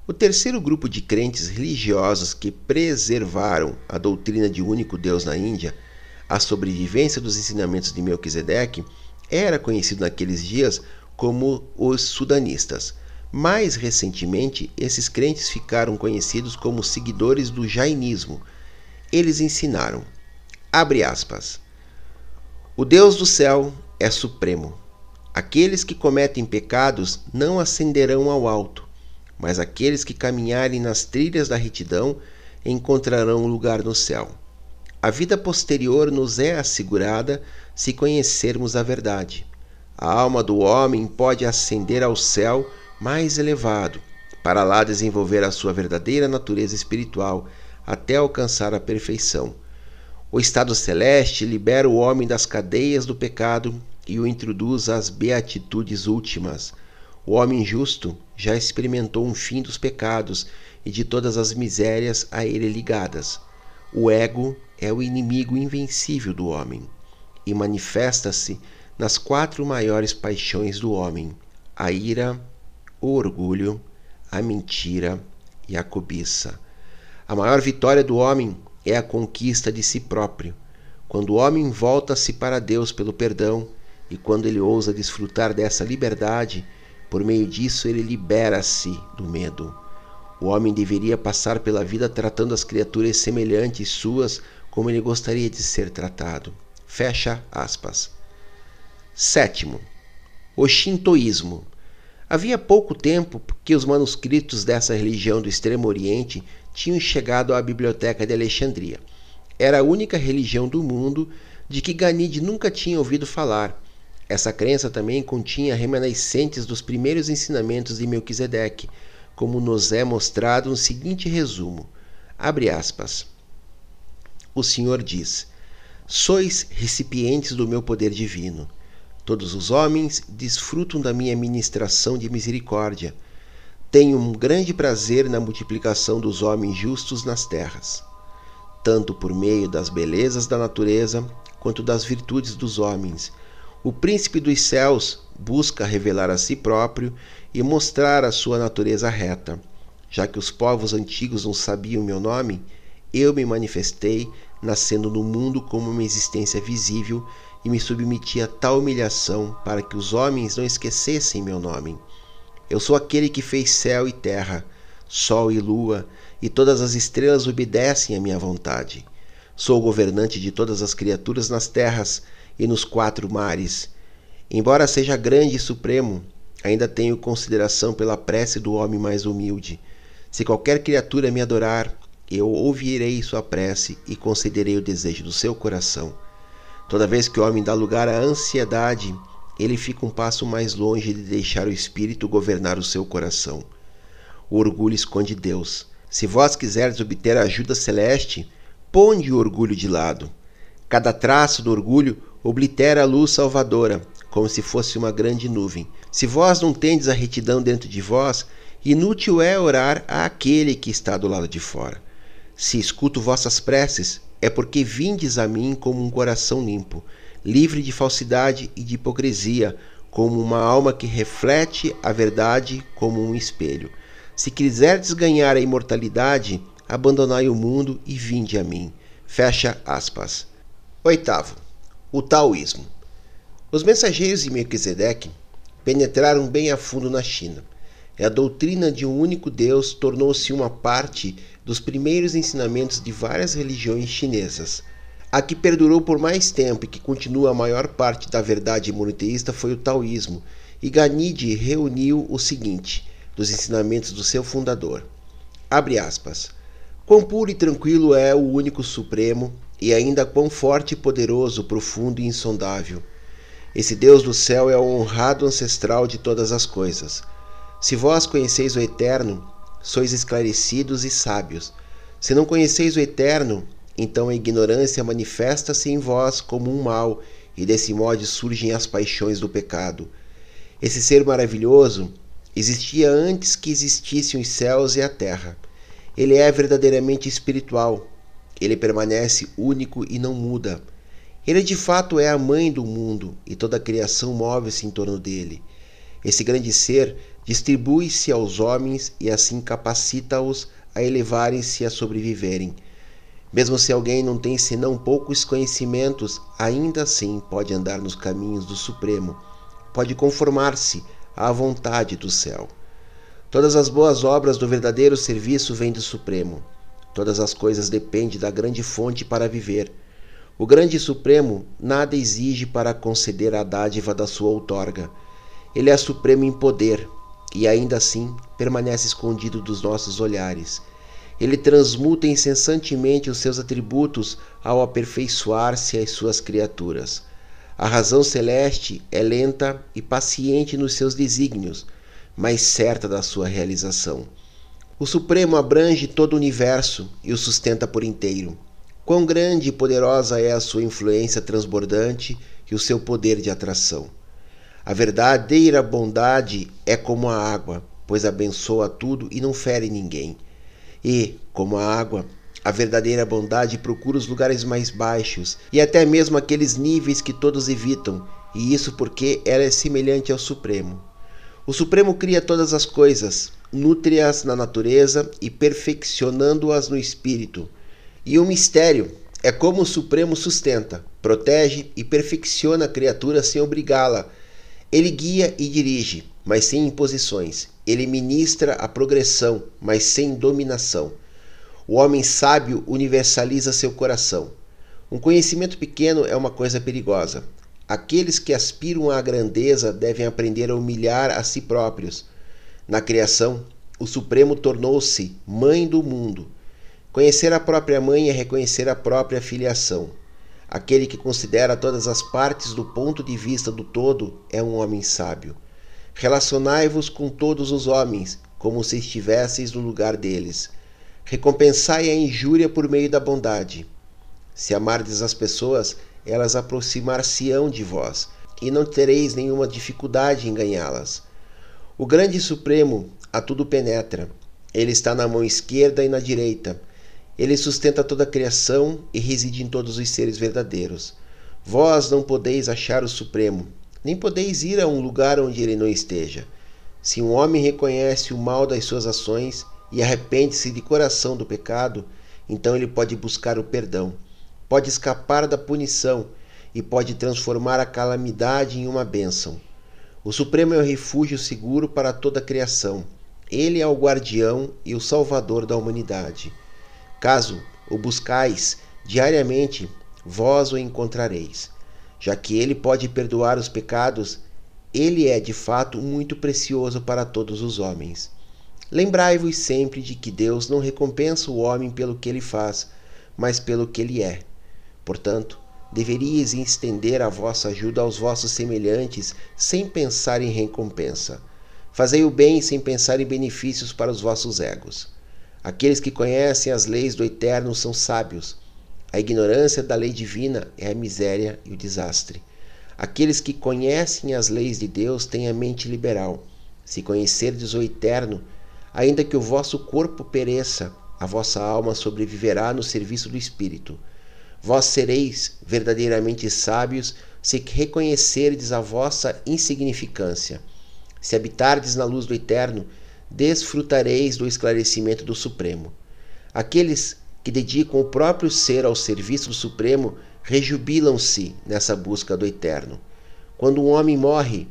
O terceiro grupo de crentes religiosos que preservaram a doutrina de único Deus na Índia, a sobrevivência dos ensinamentos de Melquisedeque, era conhecido naqueles dias como os sudanistas. Mais recentemente, esses crentes ficaram conhecidos como seguidores do jainismo. Eles ensinaram, abre aspas, o Deus do céu é supremo. Aqueles que cometem pecados não ascenderão ao alto mas aqueles que caminharem nas trilhas da retidão encontrarão lugar no céu. A vida posterior nos é assegurada se conhecermos a verdade. A alma do homem pode ascender ao céu mais elevado, para lá desenvolver a sua verdadeira natureza espiritual até alcançar a perfeição. O estado celeste libera o homem das cadeias do pecado e o introduz às beatitudes últimas O homem justo já experimentou um fim dos pecados e de todas as misérias a ele ligadas. O ego é o inimigo invencível do homem e manifesta-se nas quatro maiores paixões do homem: a ira, o orgulho, a mentira e a cobiça. A maior vitória do homem é a conquista de si próprio. Quando o homem volta-se para Deus pelo perdão e quando ele ousa desfrutar dessa liberdade, por meio disso ele libera-se do medo. O homem deveria passar pela vida tratando as criaturas semelhantes suas como ele gostaria de ser tratado. Fecha aspas. Sétimo, o Shintoísmo. Havia pouco tempo que os manuscritos dessa religião do Extremo Oriente tinham chegado à Biblioteca de Alexandria. Era a única religião do mundo de que Ganide nunca tinha ouvido falar. Essa crença também continha remanescentes dos primeiros ensinamentos de Melquisedeque, como nos é mostrado no seguinte resumo. Abre aspas. O Senhor diz: Sois recipientes do meu poder divino. Todos os homens desfrutam da minha ministração de misericórdia. Tenho um grande prazer na multiplicação dos homens justos nas terras, tanto por meio das belezas da natureza quanto das virtudes dos homens. O príncipe dos céus busca revelar a si próprio e mostrar a sua natureza reta. Já que os povos antigos não sabiam meu nome, eu me manifestei, nascendo no mundo como uma existência visível e me submeti a tal humilhação para que os homens não esquecessem meu nome. Eu sou aquele que fez céu e terra, sol e lua, e todas as estrelas obedecem à minha vontade. Sou o governante de todas as criaturas nas terras e nos quatro mares. Embora seja grande e supremo, ainda tenho consideração pela prece do homem mais humilde. Se qualquer criatura me adorar, eu ouvirei sua prece e concederei o desejo do seu coração. Toda vez que o homem dá lugar à ansiedade, ele fica um passo mais longe de deixar o espírito governar o seu coração. O orgulho esconde Deus. Se vós quiserdes obter a ajuda celeste, ponde o orgulho de lado. Cada traço do orgulho oblitera a luz salvadora, como se fosse uma grande nuvem. Se vós não tendes a retidão dentro de vós, inútil é orar àquele que está do lado de fora. Se escuto vossas preces, é porque vindes a mim como um coração limpo, livre de falsidade e de hipocrisia, como uma alma que reflete a verdade como um espelho. Se quiserdes ganhar a imortalidade, abandonai o mundo e vinde a mim. Fecha aspas. Oitavo, o taoísmo. Os mensageiros de Melquisedeque penetraram bem a fundo na China. A doutrina de um único Deus tornou-se uma parte dos primeiros ensinamentos de várias religiões chinesas. A que perdurou por mais tempo e que continua a maior parte da verdade monoteísta foi o taoísmo, e Ganide reuniu o seguinte dos ensinamentos do seu fundador. Abre aspas. Quão puro e tranquilo é o único supremo, e ainda quão forte e poderoso, profundo e insondável. Esse Deus do céu é o honrado ancestral de todas as coisas. Se vós conheceis o Eterno, sois esclarecidos e sábios. Se não conheceis o Eterno, então a ignorância manifesta-se em vós como um mal, e desse modo surgem as paixões do pecado. Esse ser maravilhoso existia antes que existissem os céus e a terra. Ele é verdadeiramente espiritual. Ele permanece único e não muda. Ele de fato é a mãe do mundo e toda a criação move-se em torno dele. Esse grande ser distribui-se aos homens e assim capacita-os a elevarem-se e a sobreviverem. Mesmo se alguém não tem senão poucos conhecimentos, ainda assim pode andar nos caminhos do Supremo, pode conformar-se à vontade do céu. Todas as boas obras do verdadeiro serviço vêm do Supremo. Todas as coisas dependem da grande fonte para viver. O grande Supremo nada exige para conceder a dádiva da sua outorga. Ele é supremo em poder, e ainda assim permanece escondido dos nossos olhares. Ele transmuta incessantemente os seus atributos ao aperfeiçoar-se às suas criaturas. A razão celeste é lenta e paciente nos seus desígnios, mas certa da sua realização. O Supremo abrange todo o universo e o sustenta por inteiro. Quão grande e poderosa é a sua influência transbordante e o seu poder de atração. A verdadeira bondade é como a água, pois abençoa tudo e não fere ninguém. E, como a água, a verdadeira bondade procura os lugares mais baixos e até mesmo aqueles níveis que todos evitam, e isso porque ela é semelhante ao Supremo. O Supremo cria todas as coisas, nutre-as na natureza e perfeccionando-as no espírito. E o mistério é como o Supremo sustenta, protege e perfecciona a criatura sem obrigá-la. Ele guia e dirige, mas sem imposições. Ele ministra a progressão, mas sem dominação. O homem sábio universaliza seu coração. Um conhecimento pequeno é uma coisa perigosa. Aqueles que aspiram à grandeza devem aprender a humilhar a si próprios. Na criação, o Supremo tornou-se mãe do mundo. Conhecer a própria mãe é reconhecer a própria filiação. Aquele que considera todas as partes do ponto de vista do todo é um homem sábio. Relacionai-vos com todos os homens, como se estivesseis no lugar deles. Recompensai a injúria por meio da bondade. Se amardes as pessoas, elas aproximar-se-ão de vós, e não tereis nenhuma dificuldade em ganhá-las. O grande Supremo a tudo penetra. Ele está na mão esquerda e na direita ele sustenta toda a criação e reside em todos os seres verdadeiros. Vós não podeis achar o Supremo, nem podeis ir a um lugar onde ele não esteja. Se um homem reconhece o mal das suas ações e arrepende-se de coração do pecado, então ele pode buscar o perdão, pode escapar da punição e pode transformar a calamidade em uma bênção. O Supremo é o refúgio seguro para toda a criação. Ele é o guardião e o salvador da humanidade. Caso o buscais diariamente, vós o encontrareis. Já que ele pode perdoar os pecados, ele é de fato muito precioso para todos os homens. Lembrai-vos sempre de que Deus não recompensa o homem pelo que ele faz, mas pelo que ele é. Portanto, deveríeis estender a vossa ajuda aos vossos semelhantes sem pensar em recompensa. Fazei o bem sem pensar em benefícios para os vossos egos. Aqueles que conhecem as leis do Eterno são sábios. A ignorância da lei divina é a miséria e o desastre. Aqueles que conhecem as leis de Deus têm a mente liberal. Se conhecerdes o Eterno, ainda que o vosso corpo pereça, a vossa alma sobreviverá no serviço do Espírito. Vós sereis verdadeiramente sábios se reconhecerdes a vossa insignificância. Se habitardes na luz do Eterno, desfrutareis do esclarecimento do Supremo. Aqueles que dedicam o próprio ser ao serviço do Supremo rejubilam-se nessa busca do eterno. Quando um homem morre,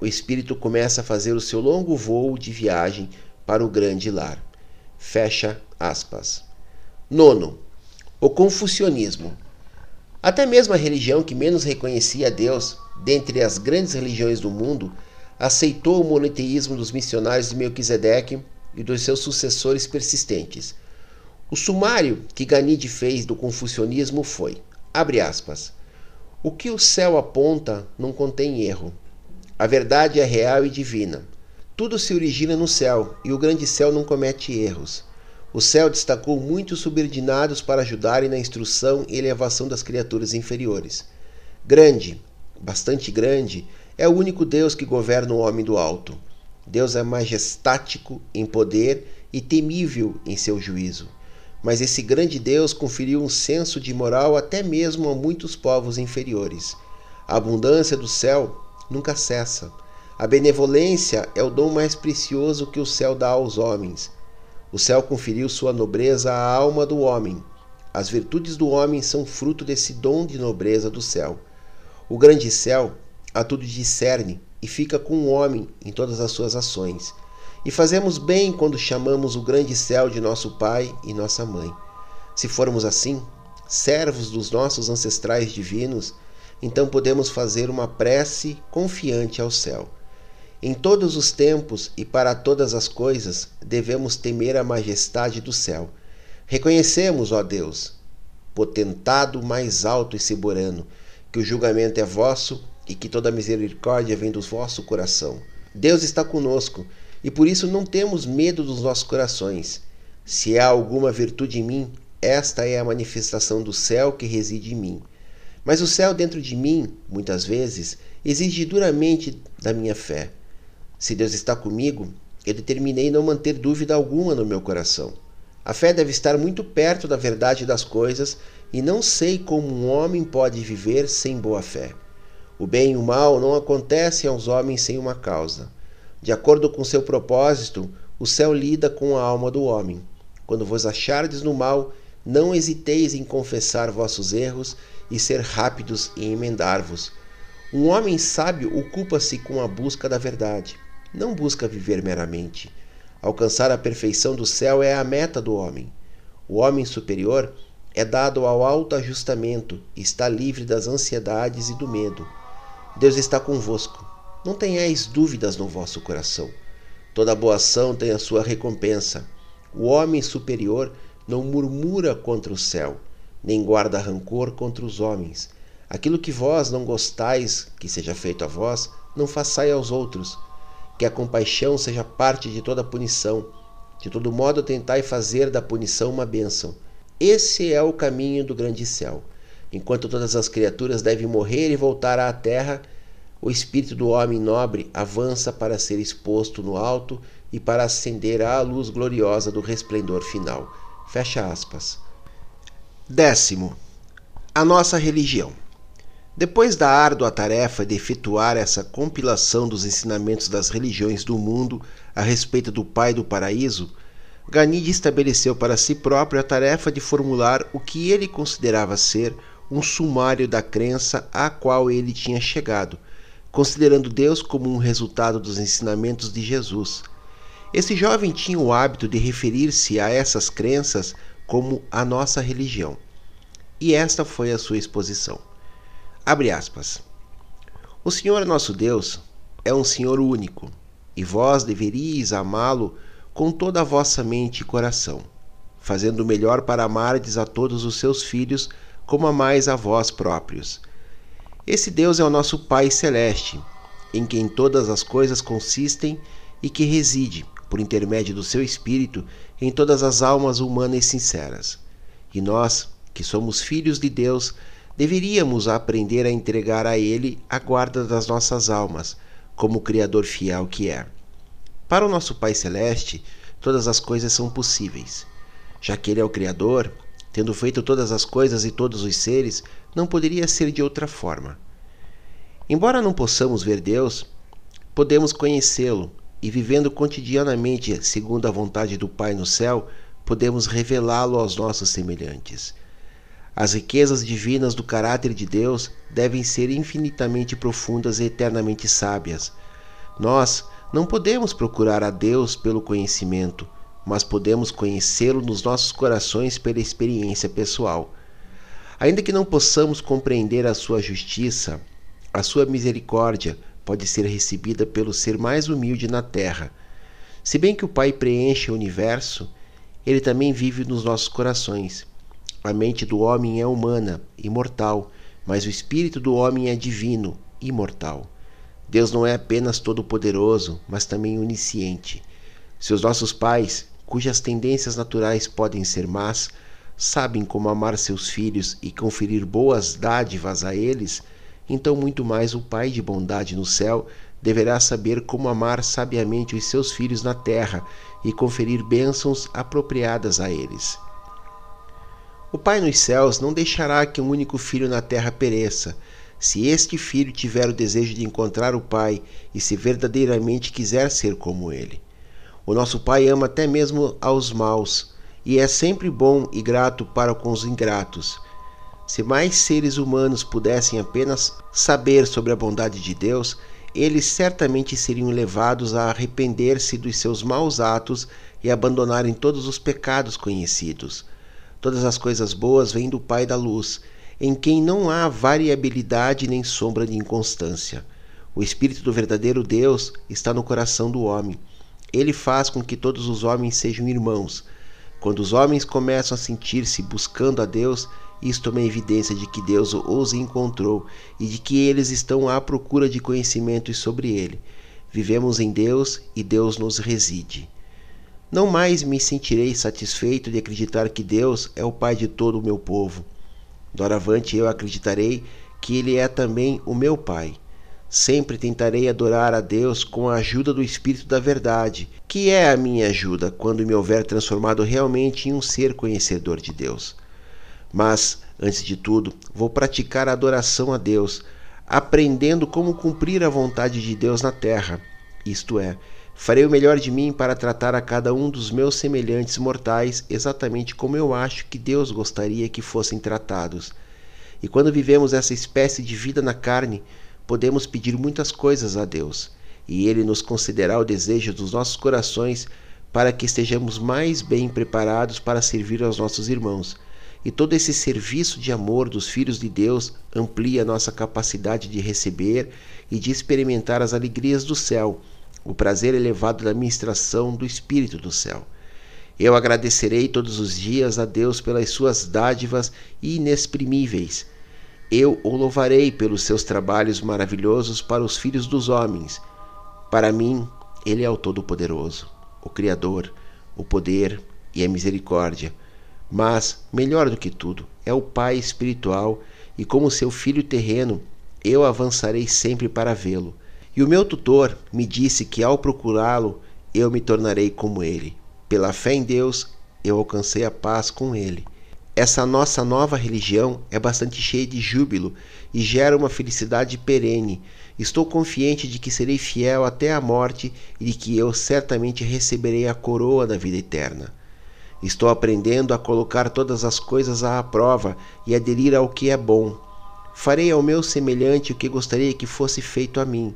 o espírito começa a fazer o seu longo voo de viagem para o grande lar. Fecha aspas. Nono, o confucionismo. Até mesmo a religião que menos reconhecia Deus, dentre as grandes religiões do mundo, aceitou o monoteísmo dos missionários de Melquisedeque e dos seus sucessores persistentes. O sumário que Ganide fez do confucionismo foi, abre aspas, o que o céu aponta não contém erro. A verdade é real e divina. Tudo se origina no céu, e o grande céu não comete erros. O céu destacou muitos subordinados para ajudarem na instrução e elevação das criaturas inferiores. Grande, bastante grande, é o único Deus que governa o homem do alto. Deus é majestático em poder e temível em seu juízo. Mas esse grande Deus conferiu um senso de moral até mesmo a muitos povos inferiores. A abundância do céu nunca cessa. A benevolência é o dom mais precioso que o céu dá aos homens. O céu conferiu sua nobreza à alma do homem. As virtudes do homem são fruto desse dom de nobreza do céu. O grande céu a tudo discerne e fica com o homem em todas as suas ações. E fazemos bem quando chamamos o grande céu de nosso Pai e nossa Mãe. Se formos assim, servos dos nossos ancestrais divinos, então podemos fazer uma prece confiante ao céu. Em todos os tempos e para todas as coisas, devemos temer a majestade do céu. Reconhecemos, ó Deus, potentado mais alto e soberano, que o julgamento é vosso e que toda misericórdia vem do vosso coração. Deus está conosco e por isso não temos medo dos nossos corações. Se há alguma virtude em mim, esta é a manifestação do céu que reside em mim. Mas o céu dentro de mim, muitas vezes, exige duramente da minha fé. Se Deus está comigo, eu determinei não manter dúvida alguma no meu coração. A fé deve estar muito perto da verdade das coisas e não sei como um homem pode viver sem boa fé. O bem e o mal não acontecem aos homens sem uma causa. De acordo com seu propósito, o céu lida com a alma do homem. Quando vos achardes no mal, não hesiteis em confessar vossos erros e ser rápidos em emendar-vos. Um homem sábio ocupa-se com a busca da verdade, não busca viver meramente. Alcançar a perfeição do céu é a meta do homem. O homem superior é dado ao alto ajustamento e está livre das ansiedades e do medo. Deus está convosco. Não tenhais dúvidas no vosso coração. Toda boa ação tem a sua recompensa. O homem superior não murmura contra o céu, nem guarda rancor contra os homens. Aquilo que vós não gostais que seja feito a vós, não façai aos outros que a compaixão seja parte de toda punição. De todo modo, tentai fazer da punição uma bênção. Esse é o caminho do grande céu. Enquanto todas as criaturas devem morrer e voltar à terra, o espírito do homem nobre avança para ser exposto no alto e para ascender à luz gloriosa do resplendor final. Fecha aspas. Décimo. A nossa religião. Depois da árdua tarefa de efetuar essa compilação dos ensinamentos das religiões do mundo a respeito do Pai do Paraíso, Ganide estabeleceu para si próprio a tarefa de formular o que ele considerava ser um sumário da crença à qual ele tinha chegado, considerando Deus como um resultado dos ensinamentos de Jesus. Esse jovem tinha o hábito de referir-se a essas crenças como a nossa religião. E esta foi a sua exposição. Abre aspas. O Senhor nosso Deus é um Senhor único, e vós deveríeis amá-lo com toda a vossa mente e coração, fazendo o melhor para amardes a todos os seus filhos como amais a vós próprios. Esse Deus é o nosso Pai celeste, em quem todas as coisas consistem e que reside, por intermédio do seu Espírito, em todas as almas humanas sinceras. E nós, que somos filhos de Deus, deveríamos aprender a entregar a Ele a guarda das nossas almas, como Criador fiel que é. Para o nosso Pai Celeste, todas as coisas são possíveis. Já que Ele é o Criador, tendo feito todas as coisas e todos os seres, não poderia ser de outra forma. Embora não possamos ver Deus, podemos conhecê-lo e, vivendo cotidianamente segundo a vontade do Pai no céu, podemos revelá-lo aos nossos semelhantes. As riquezas divinas do caráter de Deus devem ser infinitamente profundas e eternamente sábias. Nós não podemos procurar a Deus pelo conhecimento, mas podemos conhecê-lo nos nossos corações pela experiência pessoal. Ainda que não possamos compreender a sua justiça, a sua misericórdia pode ser recebida pelo ser mais humilde na terra. Se bem que o Pai preenche o universo, ele também vive nos nossos corações. A mente do homem é humana, imortal, mas o espírito do homem é divino, imortal. Deus não é apenas todo-poderoso, mas também onisciente. Se os nossos pais, cujas tendências naturais podem ser más, sabem como amar seus filhos e conferir boas dádivas a eles, então muito mais o Pai de bondade no céu deverá saber como amar sabiamente os seus filhos na terra e conferir bênçãos apropriadas a eles. O Pai nos céus não deixará que um único filho na terra pereça. Se este filho tiver o desejo de encontrar o Pai e se verdadeiramente quiser ser como ele. O nosso Pai ama até mesmo aos maus e é sempre bom e grato para com os ingratos. Se mais seres humanos pudessem apenas saber sobre a bondade de Deus, eles certamente seriam levados a arrepender-se dos seus maus atos e abandonarem todos os pecados conhecidos. Todas as coisas boas vêm do Pai da luz, em quem não há variabilidade nem sombra de inconstância. O Espírito do verdadeiro Deus está no coração do homem. Ele faz com que todos os homens sejam irmãos. Quando os homens começam a sentir-se buscando a Deus, isto é uma evidência de que Deus os encontrou e de que eles estão à procura de conhecimentos sobre ele. Vivemos em Deus e Deus nos reside. Não mais me sentirei satisfeito de acreditar que Deus é o Pai de todo o meu povo. Doravante eu acreditarei que Ele é também o meu Pai. Sempre tentarei adorar a Deus com a ajuda do Espírito da Verdade, que é a minha ajuda quando me houver transformado realmente em um ser conhecedor de Deus. Mas, antes de tudo, vou praticar a adoração a Deus, aprendendo como cumprir a vontade de Deus na terra, isto é, farei o melhor de mim para tratar a cada um dos meus semelhantes mortais exatamente como eu acho que Deus gostaria que fossem tratados. E quando vivemos essa espécie de vida na carne, podemos pedir muitas coisas a Deus, e Ele nos concederá o desejo dos nossos corações para que estejamos mais bem preparados para servir aos nossos irmãos. E todo esse serviço de amor dos filhos de Deus amplia nossa capacidade de receber e de experimentar as alegrias do céu, o prazer elevado da ministração do Espírito do céu. Eu agradecerei todos os dias a Deus pelas suas dádivas inexprimíveis eu o louvarei pelos seus trabalhos maravilhosos para os filhos dos homens. Para mim, ele é o Todo-Poderoso, o Criador, o poder e a misericórdia. Mas, melhor do que tudo, é o Pai espiritual e, como seu filho terreno, eu avançarei sempre para vê-lo. E o meu tutor me disse que, ao procurá-lo, eu me tornarei como ele. Pela fé em Deus, eu alcancei a paz com ele. Essa nossa nova religião é bastante cheia de júbilo e gera uma felicidade perene. Estou confiante de que serei fiel até a morte e de que eu certamente receberei a coroa da vida eterna. Estou aprendendo a colocar todas as coisas à prova e aderir ao que é bom. Farei ao meu semelhante o que gostaria que fosse feito a mim.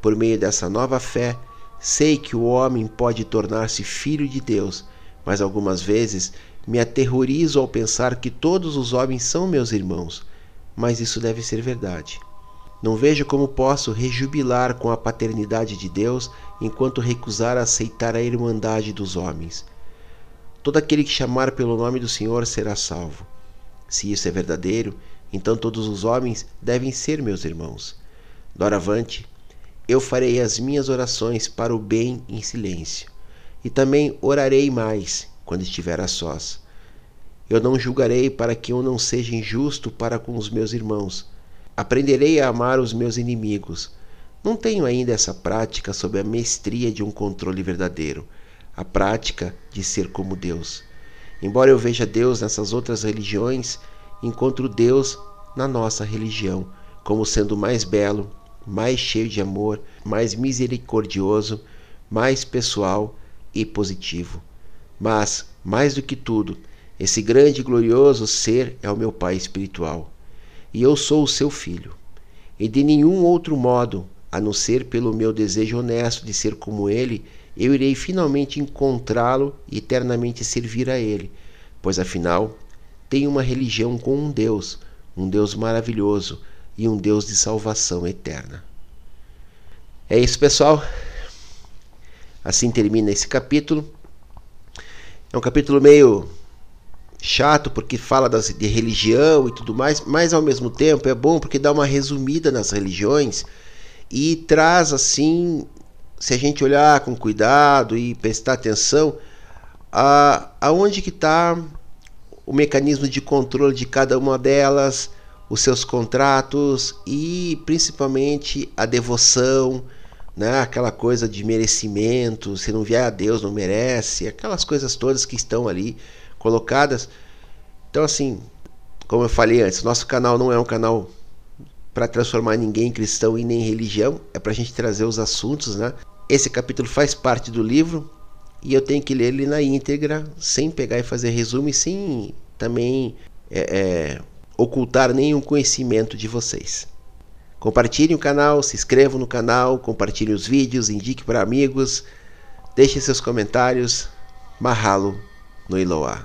Por meio dessa nova fé, sei que o homem pode tornar-se filho de Deus, mas algumas vezes me aterrorizo ao pensar que todos os homens são meus irmãos, mas isso deve ser verdade. Não vejo como posso rejubilar com a paternidade de Deus enquanto recusar aceitar a irmandade dos homens. Todo aquele que chamar pelo nome do Senhor será salvo. Se isso é verdadeiro, então todos os homens devem ser meus irmãos. Doravante, eu farei as minhas orações para o bem em silêncio, e também orarei mais quando estiver a sós. Eu não julgarei para que eu não seja injusto para com os meus irmãos. Aprenderei a amar os meus inimigos. Não tenho ainda essa prática sob a mestria de um controle verdadeiro, a prática de ser como Deus. Embora eu veja Deus nessas outras religiões, encontro Deus na nossa religião, como sendo mais belo, mais cheio de amor, mais misericordioso, mais pessoal e positivo. Mas, mais do que tudo, esse grande e glorioso ser é o meu Pai espiritual, e eu sou o seu filho. E de nenhum outro modo, a não ser pelo meu desejo honesto de ser como ele, eu irei finalmente encontrá-lo e eternamente servir a ele, pois afinal tenho uma religião com um Deus, um Deus maravilhoso e um Deus de salvação eterna. É isso, pessoal. Assim termina esse capítulo. É um capítulo meio chato porque fala das, de religião e tudo mais, mas ao mesmo tempo é bom porque dá uma resumida nas religiões e traz assim, se a gente olhar com cuidado e prestar atenção, a, aonde que está o mecanismo de controle de cada uma delas, os seus contratos e principalmente a devoção, né? aquela coisa de merecimento, se não vier a Deus não merece, aquelas coisas todas que estão ali colocadas. Então assim, como eu falei antes, nosso canal não é um canal para transformar ninguém em cristão e nem em religião, é para a gente trazer os assuntos, né? Esse capítulo faz parte do livro e eu tenho que ler ele na íntegra, sem pegar e fazer resumo e sem também é, é, ocultar nenhum conhecimento de vocês. Compartilhem o canal, se inscrevam no canal, compartilhem os vídeos, indique para amigos, deixem seus comentários. Mahalo no Iloa.